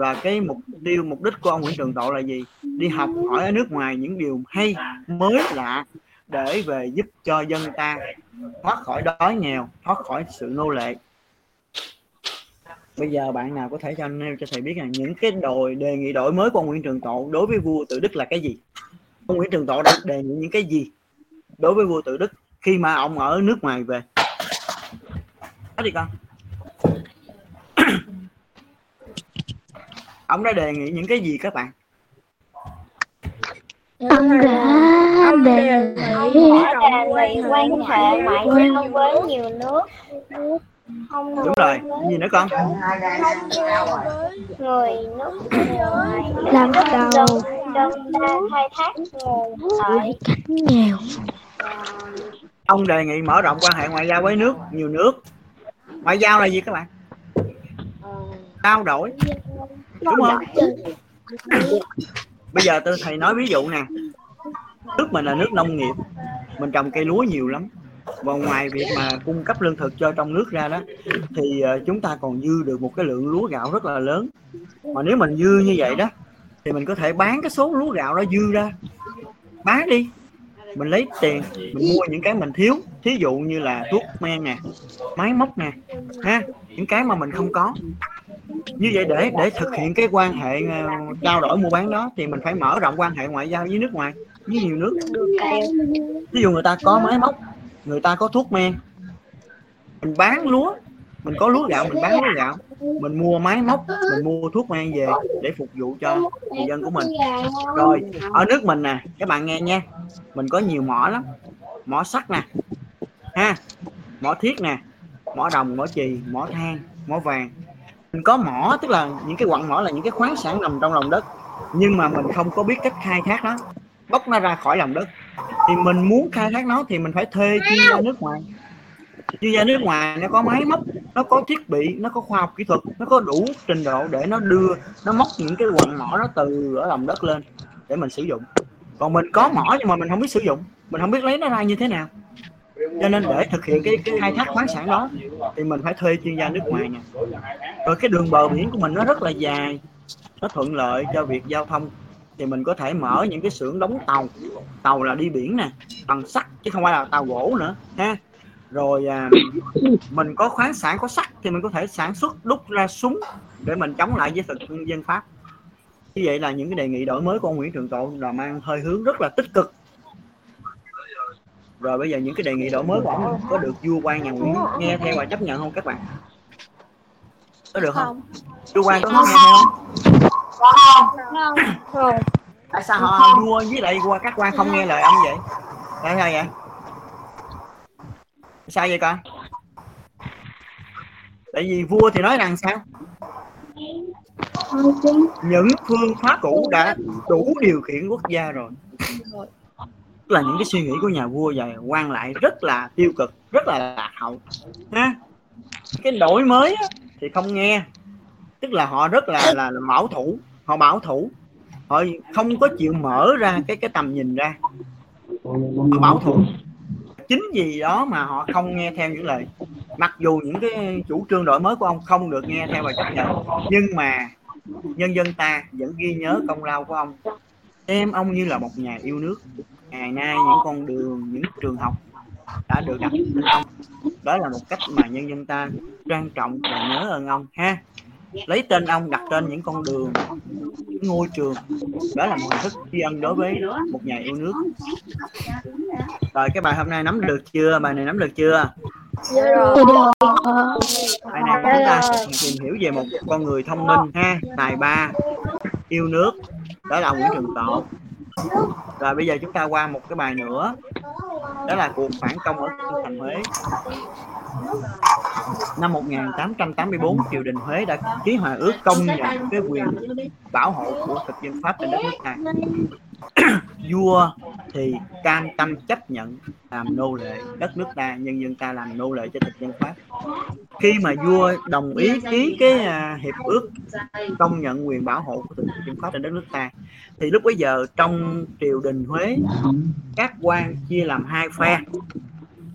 A: và cái mục tiêu, mục đích của ông Nguyễn Trường Tộ là gì? Đi học hỏi ở nước ngoài những điều hay, mới lạ để về giúp cho dân ta thoát khỏi đói nghèo, thoát khỏi sự nô lệ. Bây giờ bạn nào có thể cho nêu cho thầy biết là những cái đồi, đề nghị đổi mới của ông Nguyễn Trường Tộ đối với vua tự Đức là cái gì? Ông Nguyễn Trường Tộ đã đề nghị những cái gì đối với vua tự Đức khi mà ông ở nước ngoài về? Đó đi con ông đã đề nghị những cái gì các bạn?
B: Ông đã đề
G: Ông
B: nghị
G: mở
B: đề
G: rộng quan
B: nghị
G: hệ
B: quan hệ ngoại giao với nhiều nước. không
A: đúng rồi gì nữa con?
B: người nước ngoài. Làm đầu dân ta khai thác nguồn lợi. nghèo.
A: Ông đề nghị mở rộng quan hệ ngoại giao với nước nhiều nước. Ngoại giao là gì các bạn? Trao đổi đúng không? bây giờ tôi thầy nói ví dụ nè. Nước mình là nước nông nghiệp. Mình trồng cây lúa nhiều lắm. Và ngoài việc mà cung cấp lương thực cho trong nước ra đó thì ờ, chúng ta còn dư được một cái lượng lúa gạo rất là lớn. Mà nếu mình dư như vậy đó thì mình có thể bán cái số lúa gạo đó dư ra. Bán đi. Mình lấy tiền mình mua những cái mình thiếu. Thí dụ như là thuốc men nè máy móc nè ha những cái mà mình không có như vậy để để thực hiện cái quan hệ ờ, trao đổi mua bán đó thì mình phải mở rộng quan hệ ngoại giao với nước ngoài, với nhiều nước. Ví dụ người ta có máy móc, người ta có thuốc men, mình bán lúa, mình có lúa gạo, mình bán lúa gạo, mình mua máy móc, mình mua thuốc men về để phục vụ cho người dân của mình. Rồi, ở nước mình nè, các bạn nghe nha, mình có nhiều mỏ lắm, mỏ sắt nè, ha, mỏ thiết nè, mỏ đồng, mỏ chì, mỏ than, mỏ vàng mình có mỏ, tức là những cái quặng mỏ là những cái khoáng sản nằm trong lòng đất. Nhưng mà mình không có biết cách khai thác nó, bóc nó ra khỏi lòng đất. Thì mình muốn khai thác nó thì mình phải thuê chuyên gia nước ngoài. Chuyên gia nước ngoài nó có máy móc, nó có thiết bị, nó có khoa học kỹ thuật, nó có đủ trình độ để nó đưa, nó móc những cái quặng mỏ đó từ ở lòng đất lên để mình sử dụng. Còn mình có mỏ nhưng mà mình không biết sử dụng, mình không biết lấy nó ra như thế nào cho nên để thực hiện cái, cái khai thác khoáng sản đó thì mình phải thuê chuyên gia nước ngoài nè rồi cái đường bờ biển của mình nó rất là dài nó thuận lợi cho việc giao thông. Thì mình có thể mở những cái xưởng đóng tàu. Tàu là đi biển nè bằng sắt chứ không phải là tàu gỗ nữa ha. Rồi à, mình có khoáng sản có sắt thì mình có thể sản xuất đúc ra súng để mình chống lại với thực dân pháp. Như vậy là những cái đề nghị đổi mới của ông Nguyễn Trường Tộ là mang hơi hướng rất là tích cực rồi bây giờ những cái đề nghị đổi mới của ông có được vua quan nhà Nguyễn nghe theo và chấp nhận không các bạn? Có được không? Vua quan có nghe theo không? Tại sao họ vua với lại qua các quan không nghe lời ông vậy? Tại sao vậy? Sao vậy con? Tại vì vua thì nói rằng sao? Những phương pháp cũ đã đủ điều khiển quốc gia rồi Tức là những cái suy nghĩ của nhà vua và quan lại rất là tiêu cực rất là lạc hậu ha? Cái đổi mới á, thì không nghe. Tức là họ rất là là, là bảo thủ họ bảo thủ. Họ không có chịu mở ra cái cái tầm nhìn ra. Họ bảo thủ. Chính vì đó mà họ không nghe theo những lời. Mặc dù những cái chủ trương đổi mới của ông không được nghe theo và chấp nhận nhưng mà nhân dân ta vẫn ghi nhớ công lao của ông. Em ông như là một nhà yêu nước ngày nay những con đường những trường học đã được đặt tên ông đó là một cách mà nhân dân ta trang trọng và nhớ ơn ông ha. Lấy tên ông đặt tên những con đường những ngôi trường. Đó là một hình thức tri ân đối với một nhà yêu nước. Rồi cái bài hôm nay nắm được chưa? Bài này nắm được chưa? Bài này chúng ta sẽ tìm hiểu về một con người thông minh ha. Tài ba yêu nước. Đó là Nguyễn Trường Tộ rồi, bây giờ chúng ta qua một cái bài nữa. Đó là cuộc phản công ở kinh thành Huế. Năm 1884 triều đình Huế đã ký hòa ước công nhận cái quyền bảo hộ của thực dân Pháp trên đất nước này vua thì cam tâm chấp nhận làm nô lệ đất nước ta nhân dân ta làm nô lệ cho thực dân Pháp. Khi mà vua đồng ý ký cái à, hiệp ước công nhận quyền bảo hộ của thực dân Pháp trên đất nước ta, thì lúc bấy giờ trong triều đình Huế, các quan chia làm hai phe.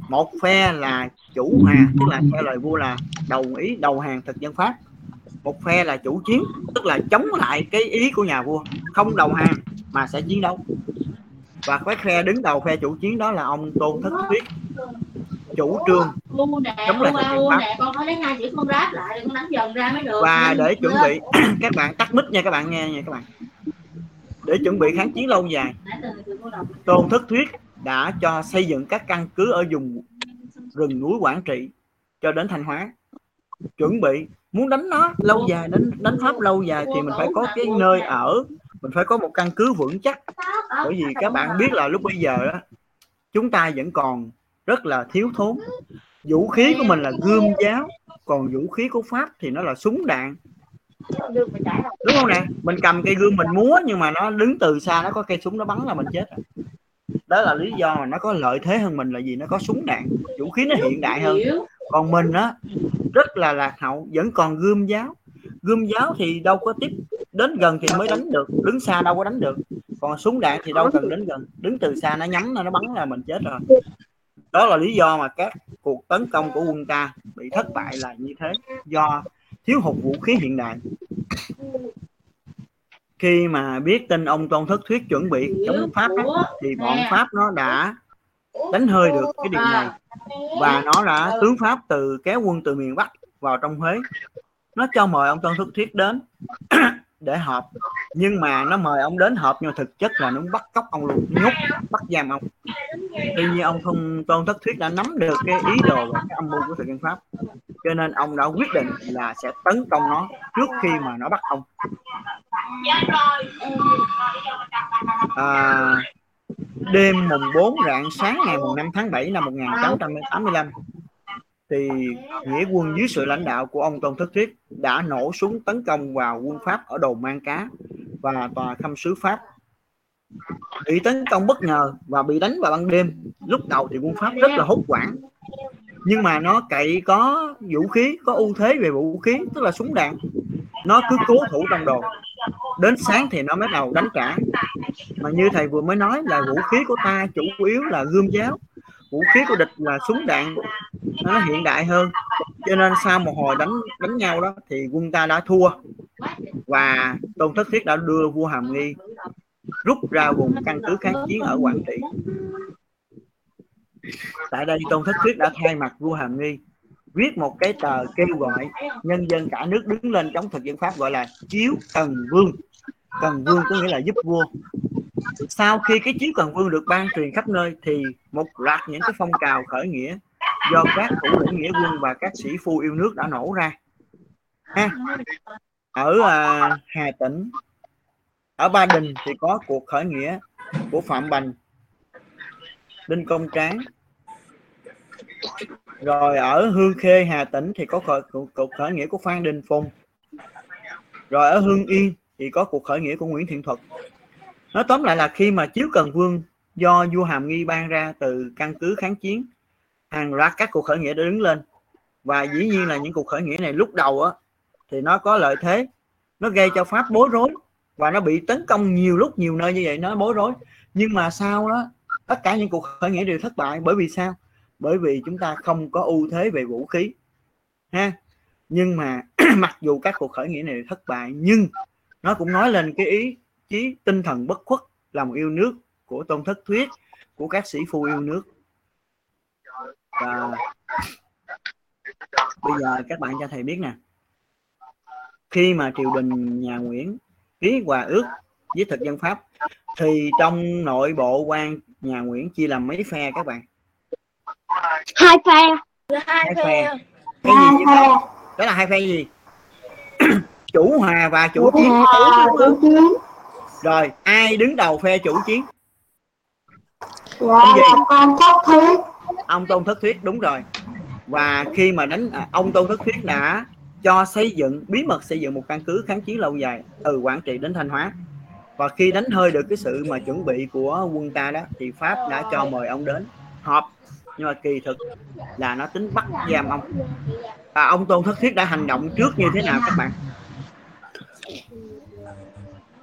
A: Một phe là chủ hòa tức là theo lời vua là đồng ý, đầu hàng thực dân pháp. Một phe là chủ chiến, tức là chống lại cái ý của nhà vua, không đầu hàng mà sẽ chiến đấu và cái phe đứng đầu phe chủ chiến đó là ông tôn thất thuyết chủ trương Chống lại thực Pháp.
D: nè, con nói lấy hai chữ con ráp lại, con đánh dần ra mới được.
A: và để chuẩn bị các bạn tắt mic nha các bạn nghe nha các bạn để chuẩn bị kháng chiến lâu dài tôn thất thuyết đã cho xây dựng các căn cứ ở vùng rừng núi Quảng Trị cho đến Thanh Hóa chuẩn bị muốn đánh nó lâu dài đánh đánh pháp lâu dài thì mình phải có cái nơi ở mình phải có một căn cứ vững chắc. Bởi vì các bạn biết là lúc bây giờ đó, chúng ta vẫn còn rất là thiếu thốn. Vũ khí của mình là gươm giáo còn vũ khí của pháp thì nó là súng đạn. Đúng không nè? Mình cầm cây gươm mình múa nhưng mà nó đứng từ xa nó có cây súng nó bắn là mình chết rồi. Đó là lý do mà nó có lợi thế hơn mình là gì? Nó có súng đạn. Vũ khí nó hiện đại hơn. Còn mình á rất là lạc hậu vẫn còn gươm giáo gươm giáo thì đâu có tiếp đến gần thì mới đánh được đứng xa đâu có đánh được. Còn súng đạn thì đâu cần đến gần đứng từ xa nó nhắm nó bắn là mình chết rồi. Đó là lý do mà các cuộc tấn công của quân ta bị thất bại là như thế do thiếu hụt vũ khí hiện đại. Khi mà biết tin ông tôn thất thuyết chuẩn bị chống pháp á, thì bọn pháp nó đã đánh hơi được cái điều này. Và nó đã tướng pháp từ kéo quân từ miền bắc vào trong huế nó cho mời ông tôn thất thuyết đến để họp. Nhưng mà nó mời ông đến họp nhưng mà thực chất là nó bắt cóc ông luôn nhốt bắt giam ông. Tuy nhiên ông không tôn thất thuyết đã nắm được cái ý đồ và cái âm mưu của thực dân pháp. Cho nên ông đã quyết định là sẽ tấn công nó trước khi mà nó bắt ông. À, đêm mùng 4 rạng sáng ngày mùng 5 tháng 7 năm 1885 thì nghĩa quân dưới sự lãnh đạo của ông Tôn Thất Thuyết đã nổ súng tấn công vào quân Pháp ở đồn Mang Cá và tòa khâm sứ Pháp. Bị tấn công bất ngờ và bị đánh vào ban đêm. Lúc đầu thì quân Pháp rất là hốt hoảng, nhưng mà nó cậy có vũ khí, có ưu thế về vũ khí, tức là súng đạn. Nó cứ cố thủ trong đồn. Đến sáng thì nó mới đầu đánh trả. Mà như thầy vừa mới nói là vũ khí của ta chủ yếu là gươm giáo vũ khí của địch là súng đạn, nó hiện đại hơn. Cho nên sau một hồi đánh đánh nhau đó thì quân ta đã thua. Và tôn thất thiết đã đưa vua hàm nghi rút ra vùng căn cứ kháng chiến ở quảng trị. Tại đây tôn thất thiết đã thay mặt vua hàm nghi viết một cái tờ kêu gọi nhân dân cả nước đứng lên chống thực dân pháp, gọi là chiếu cần vương. Cần vương có nghĩa là giúp vua sau khi cái chiếu cần vương được ban truyền khắp nơi thì một loạt những cái phong trào khởi nghĩa do các thủ lĩnh nghĩa quân và các sĩ phu yêu nước đã nổ ra. Ha. Ở uh, Hà Tĩnh ở Ba Đình thì có cuộc khởi nghĩa của Phạm Bành Đinh Công Tráng. Rồi ở Hương Khê Hà Tĩnh thì có khởi, cuộc khởi nghĩa của Phan Đình Phùng. Rồi ở Hương Yên thì có cuộc khởi nghĩa của Nguyễn Thiện Thuật nói tóm lại là khi mà chiếu cần vương do vua Hàm Nghi ban ra từ căn cứ kháng chiến, hàng loạt các cuộc khởi nghĩa đã đứng lên. Và dĩ nhiên là những cuộc khởi nghĩa này lúc đầu á, thì nó có lợi thế, nó gây cho pháp bối rối và nó bị tấn công nhiều lúc nhiều nơi như vậy nó bối rối. Nhưng mà sau đó, tất cả những cuộc khởi nghĩa đều thất bại. Bởi vì sao? Bởi vì chúng ta không có ưu thế về vũ khí, ha? Nhưng mà mặc dù các cuộc khởi nghĩa này thất bại, nhưng nó cũng nói lên cái ý chí tinh thần bất khuất lòng yêu nước của tôn thất thuyết của các sĩ phu yêu nước. Và bây giờ các bạn cho thầy biết nè. Khi mà triều đình nhà Nguyễn ký hòa ước với thực dân Pháp thì trong nội bộ quan nhà Nguyễn chia làm mấy phe các bạn?
B: Hai phe.
A: Hai phe. Cái gì vậy đó? đó là hai phe gì? Chủ hòa và chủ chiến.
B: Chủ chiến
A: rồi ai đứng đầu phe chủ chiến?
B: Là
A: gì?
B: con thất thuyết.
A: Ông tôn thất thuyết đúng rồi. Và khi mà đánh à, ông tôn thất thuyết đã cho xây dựng bí mật xây dựng một căn cứ kháng chiến lâu dài từ quảng trị đến thanh hóa. Và khi đánh hơi được cái sự mà chuẩn bị của quân ta đó thì pháp đã cho mời ông đến họp. Nhưng mà kỳ thực là nó tính bắt giam ông. Và ông tôn thất thuyết đã hành động trước như thế nào các bạn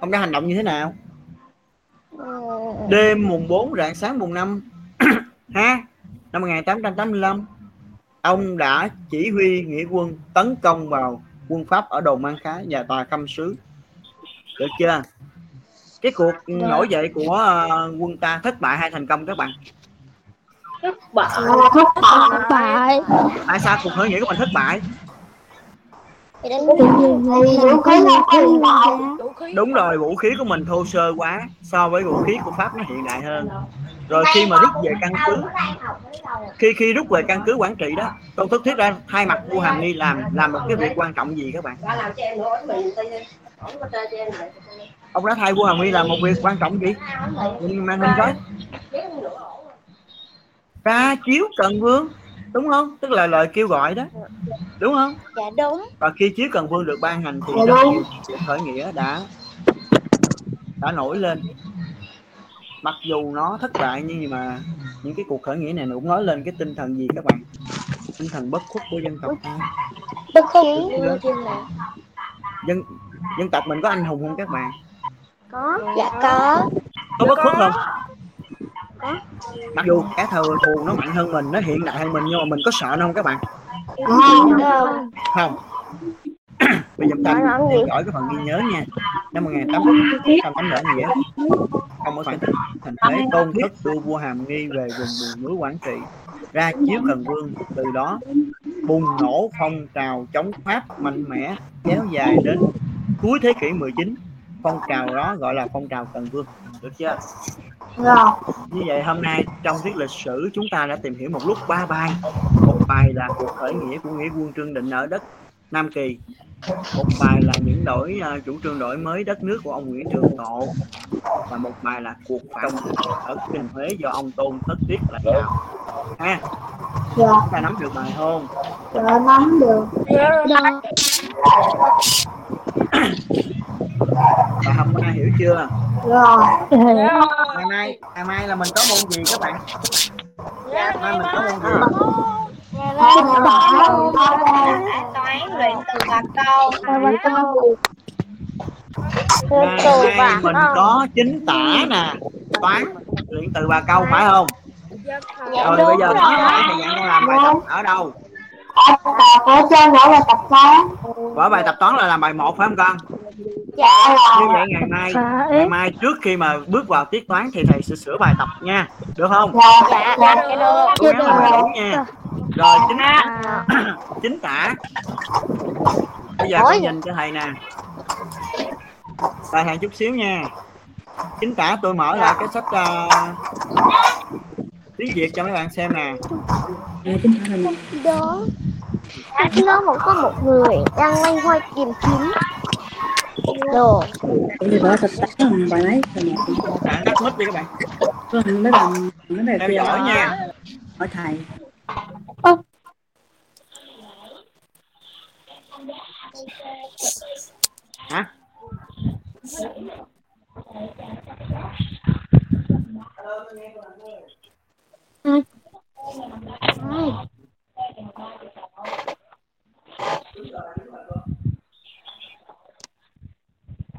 A: ông đã hành động như thế nào? Đêm mùng 4 rạng sáng mùng 5 ha năm 1885 ông đã chỉ huy nghĩa quân tấn công vào quân Pháp ở đồn Mang Khá và tòa khâm sứ. Được chưa? Cái cuộc nổi dậy của uh, quân ta thất bại hay thành công các bạn?
E: Thất bại.
B: Là thất bại.
A: Tại sao cuộc khởi nghĩa của mình thất bại
B: Thì
A: đúng rồi. vũ khí của mình thô sơ quá so với vũ khí của pháp nó hiện đại hơn. Rồi khi mà rút về căn cứ khi khi rút về căn cứ quản trị đó tôn thức thiết ra thay mặt vua hàm nghi làm làm một cái việc quan trọng gì các bạn?
E: Ba làm cho em nữa mình tay không có chơi cho em lại
A: ông đã thay vua hàm nghi làm một việc quan trọng gì? Nhìn màn hình coi ra chiếu cần vương đúng không? Tức là lời kêu gọi đó. Đúng không?
C: Dạ đúng.
A: Và khi chiếu cần vương được ban hành thì
B: Dạ
A: rất nhiều cuộc khởi nghĩa đã đã nổi lên. Mặc dù nó thất bại nhưng mà những cái cuộc khởi nghĩa này nó cũng nói lên cái tinh thần gì các bạn? Tinh thần bất khuất của dân tộc ta.
C: Bất khí
A: dân dân tộc mình có anh hùng không các bạn?
C: Dạ có.
A: Có bất khuất không mặc dù kẻ thù thù nó mạnh hơn mình nó hiện đại hơn mình nhưng mà mình có sợ nó không các bạn?
B: Không.
A: không. Bây giờ ta theo dõi cái phần ghi nhớ nha. Năm 1888 nghĩa không ở thành thành thế tôn thất đưa vua hàm nghi về vùng bùn núi quảng trị. Ra chiếu cần vương từ đó bùng nổ phong trào chống pháp mạnh mẽ kéo dài đến cuối thế kỷ 19 phong trào đó gọi là phong trào cần vương được chưa?
B: Rồi.
A: như vậy hôm nay trong tiết lịch sử chúng ta đã tìm hiểu một lúc ba bài. Một bài là cuộc khởi nghĩa của nghĩa quân trương định ở đất Nam Kỳ. Một bài là những đổi à, chủ trương đổi mới đất nước của ông Nguyễn Trường Tộ và một bài là cuộc phản ở Kinh Huế do ông Tôn Thất Tiết lãnh đạo. Ha?
B: Dạ.
A: chúng ta nắm được bài không?
B: Dạ nắm được.
A: và hôm nay hiểu chưa
B: Rồi.
A: ngày mai ngày mai là mình có môn gì các bạn ngày mai mình có môn gì
B: Hai mươi bảy.
C: toán luyện từ và câu
A: ngày mai mình có chính tả nè toán luyện từ ba câu phải không
G: dạ
A: rồi bây giờ nói lại thầy dặn con làm bài tập ở đâu
B: Ở trên đó là tập toán.
A: vở bài tập toán là làm bài một phải không con
B: Dạ.
A: Như vậy ngày mai ngày mai trước khi mà bước vào tiết toán thì thầy sẽ sửa bài tập nha. Được không?
B: Dạ. Dạ. Dạ.
A: cố gắng làm nha. Rồi chính tả chính tả. Bây giờ con nhìn cho thầy nè. Đợi thầy chút xíu nha. Chính tả tôi mở lại cái sách uh, tiếng việt cho mấy bạn xem nè.
C: Đó nó một có một người đang loay hoay tìm kiếm đồ.
H: Thì đó thật tắt bằng bài máy rồi nè
A: bạn tắt mic đi các bạn.
H: Có mấy bạn mấy
A: theo
H: kia
A: dõi nha.
H: Hỏi thầy.
A: Hả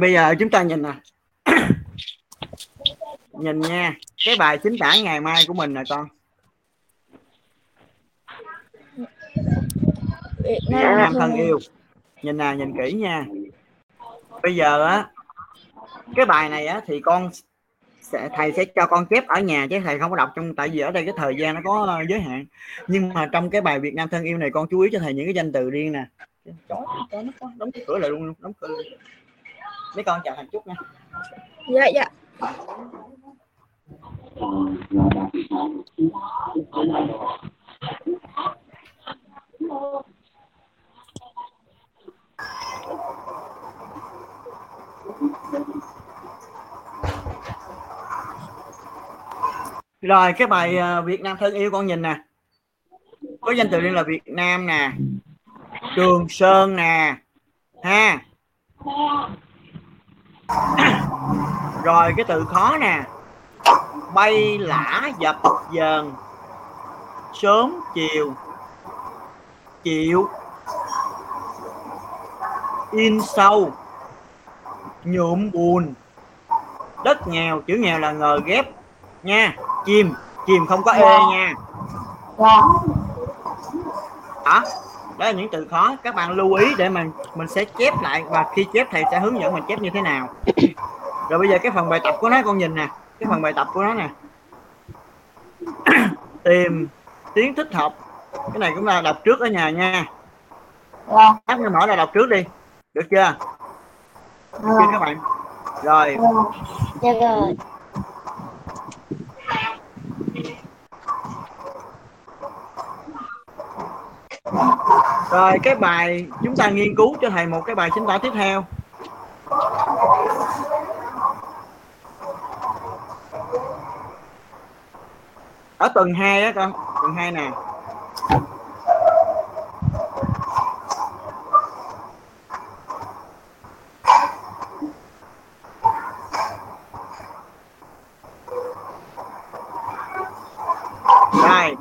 A: bây giờ chúng ta nhìn nè. Nhìn nha cái bài chính tả ngày mai của mình nè con.
C: Việt
A: Việt Nam thân yêu. Nhìn nè nhìn kỹ nha. Bây giờ á cái bài này á thì con sẽ thầy sẽ cho con chép ở nhà chứ thầy không có đọc trong tại vì ở đây cái thời gian nó có ờ, giới hạn. Nhưng mà trong cái bài Việt Nam thân yêu này con chú ý cho thầy những cái danh từ riêng nè. Đóng cửa lại luôn đóng cửa mấy con chào thằng chúc nha.
G: Dạ dạ.
A: Rồi cái bài ờ, Việt Nam thân yêu con nhìn nè. Có danh từ liên là Việt Nam nè. Trường Sơn nè. Ha. rồi cái từ khó nè. Bay lả dập dờn. Sớm chiều. Chịu. In sâu. Nhuộm buồn. Đất nghèo chữ nghèo là ngờ ghép. Nha chìm chìm không có e nha.
B: Dạ
A: đó là những từ khó. Các bạn lưu ý để mình mình sẽ chép lại và khi chép thầy sẽ hướng dẫn mình chép như thế nào. Rồi bây giờ cái phần bài tập của nó con nhìn nè. Cái phần bài tập của nó nè. Tìm tiếng thích hợp. Cái này cũng là đọc trước ở nhà nha.
B: Dạ.
A: Các em hỏi là đọc trước đi. Được chưa? Được chưa các bạn. Rồi.
B: Dạ rồi
A: rồi, cái bài chúng ta nghiên cứu cho thầy một cái bài chính tả tiếp theo. Ở tuần 2 á con tuần 2 nè rồi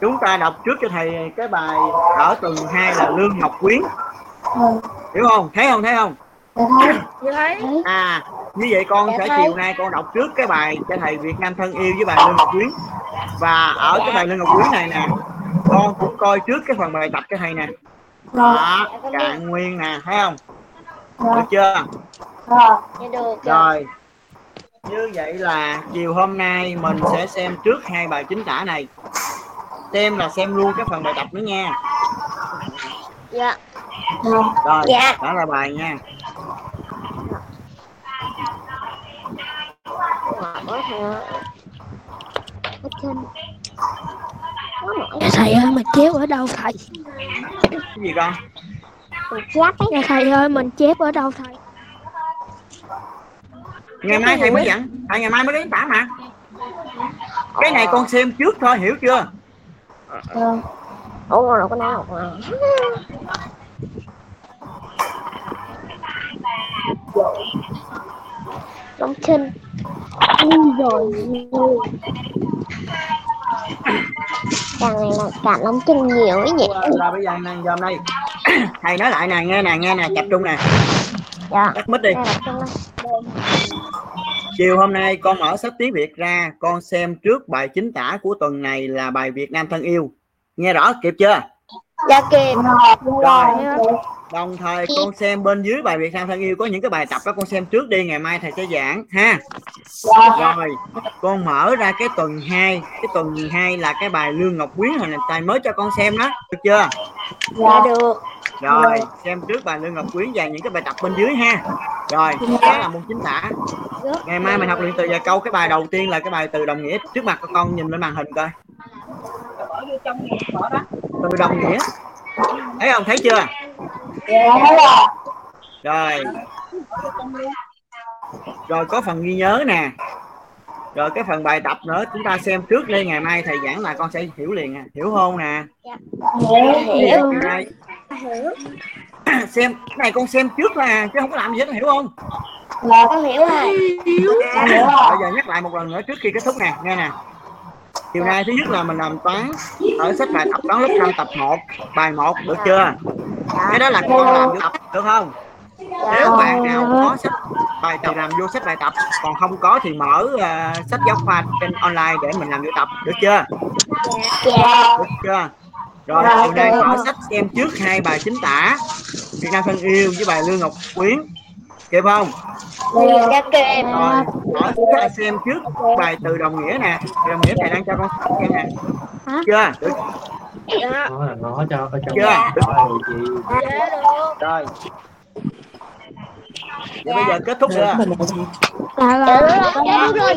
A: chúng ta đọc trước cho thầy cái bài ở tuần 2 là lương ngọc quyến.
B: Ừ.
A: hiểu không? Thấy không? Thấy không?
B: Dạ thấy.
G: Như thấy.
A: À như vậy con
B: Dạ
A: sẽ chiều nay con đọc trước cái bài cho thầy Việt Nam thân yêu với bài Lương Ngọc Quyến. Và ở cái bài Lương Ngọc Quyến này nè con cũng coi trước cái phần bài tập cho thầy nè. Đó cạn nguyên nè thấy không? Được chưa?
C: Dạ.
A: Rồi. Như vậy là chiều hôm nay mình sẽ xem trước hai bài chính tả này xem là xem luôn cái phần bài tập nữa nha
C: Dạ.
B: rồi
C: Dạ.
A: đó là bài nha
I: Dạ thầy ơi mình chép ở đâu thầy?
A: cái gì con
I: Dạ thầy ơi mình chép ở đâu thầy?
A: ngày mai thầy mới dặn à, ngày mai mới đến tả mà cái này con xem trước thôi hiểu chưa
B: rồi
C: Ủa rồi có nói học mà. Long Trinh. rồi. Càng này là cả Long Trinh nhiều ấy nhỉ.
A: là bây giờ nè giờ đây thầy nói lại nè nghe nè nghe nè tập trung nè
C: Dạ.
A: tắt mic đi chiều hôm nay con mở sách tiếng việt ra, con xem trước bài chính tả của tuần này là bài việt nam thân yêu. Nghe rõ kịp chưa?
C: Dạ kịp.
A: rồi. đồng thời con xem bên dưới bài việt nam thân yêu có những cái bài tập đó con xem trước đi ngày mai thầy sẽ giảng ha.
B: Dạ.
A: Rồi con mở ra cái tuần 2 cái tuần 12 là cái bài lương ngọc quyến hồi này thầy mới cho con xem đó được chưa?
C: Dạ. Được.
A: rồi xem trước bài lương ngọc quyến và những cái bài tập bên dưới ha. Rồi đó là môn chính tả. Ngày mai mình học luyện từ vài câu cái bài đầu tiên là cái bài từ đồng nghĩa trước mặt con nhìn lên màn hình coi từ đồng nghĩa. Thấy không? Thấy chưa?
B: Dạ thấy rồi
A: rồi. Rồi có phần ghi nhớ nè. Rồi cái phần bài tập nữa chúng ta xem trước đi. Ngày mai thầy giảng là con sẽ hiểu liền nè hiểu không nè?
B: Hiểu.
A: xem cái này con xem trước là chứ không có làm gì hết hiểu không?
B: Dạ
C: Con hiểu rồi.
B: hiểu rồi.
A: Bây giờ nhắc lại một lần nữa trước khi kết thúc nè. Nghe nè chiều nay thứ nhất là mình làm toán ở sách bài tập toán lớp 5 tập 1 bài 1 được chưa? Cái đó là con làm vô tập được không? Nếu bạn nào có sách bài tập làm vô sách bài tập còn không có thì mở ờ, sách giáo khoa trên online để mình làm vô tập được chưa?
B: Dạ.
A: Được chưa? Rồi chiều nay mở sách xem trước hai bài chính tả Việt Nam thân yêu với bài Lương Ngọc Quyến kịp không?
C: Dạ kịp.
A: rồi mở chúng ta xem trước bài từ đồng nghĩa nè. Từ đồng nghĩa thầy đang cho con xem nè. Chưa? Được.
G: Dạ.
D: nó là nó cho cho
A: Chưa?
D: cho chị.
G: Dạ
A: rồi. Vậy bây giờ kết thúc
I: Dạ
C: Dạ
I: rồi.
C: rồi. Dạ rồi.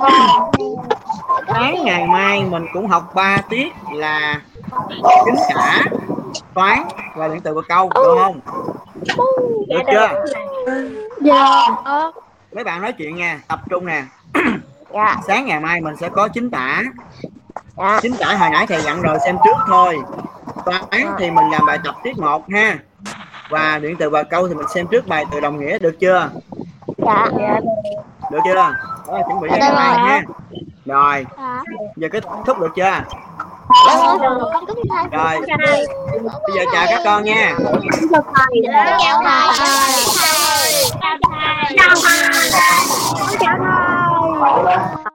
A: sáng ngày mai mình cũng học 3 tiết là chính tả toán và luyện từ và câu được không được chưa
I: Dạ. Ờ.
A: mấy bạn nói chuyện nha tập trung nè
C: Dạ.
A: sáng ngày mai mình sẽ có chính tả
C: Dạ.
A: chính tả hồi nãy thầy dặn rồi xem trước thôi toán thì mình làm bài tập tiết 1 ha và điện từ và câu thì mình xem trước bài từ đồng nghĩa được chưa
C: Dạ. Dạ.
A: được chưa đó là chuẩn bị cho
C: Dạ
A: ngày mai
C: rồi.
A: ha rồi
I: Dạ.
A: giờ kết thúc được chưa. Rồi bây giờ chào các con nha
C: Chào thầy. Chào thầy. Chào thầy. Chào thầy. Chào thầy.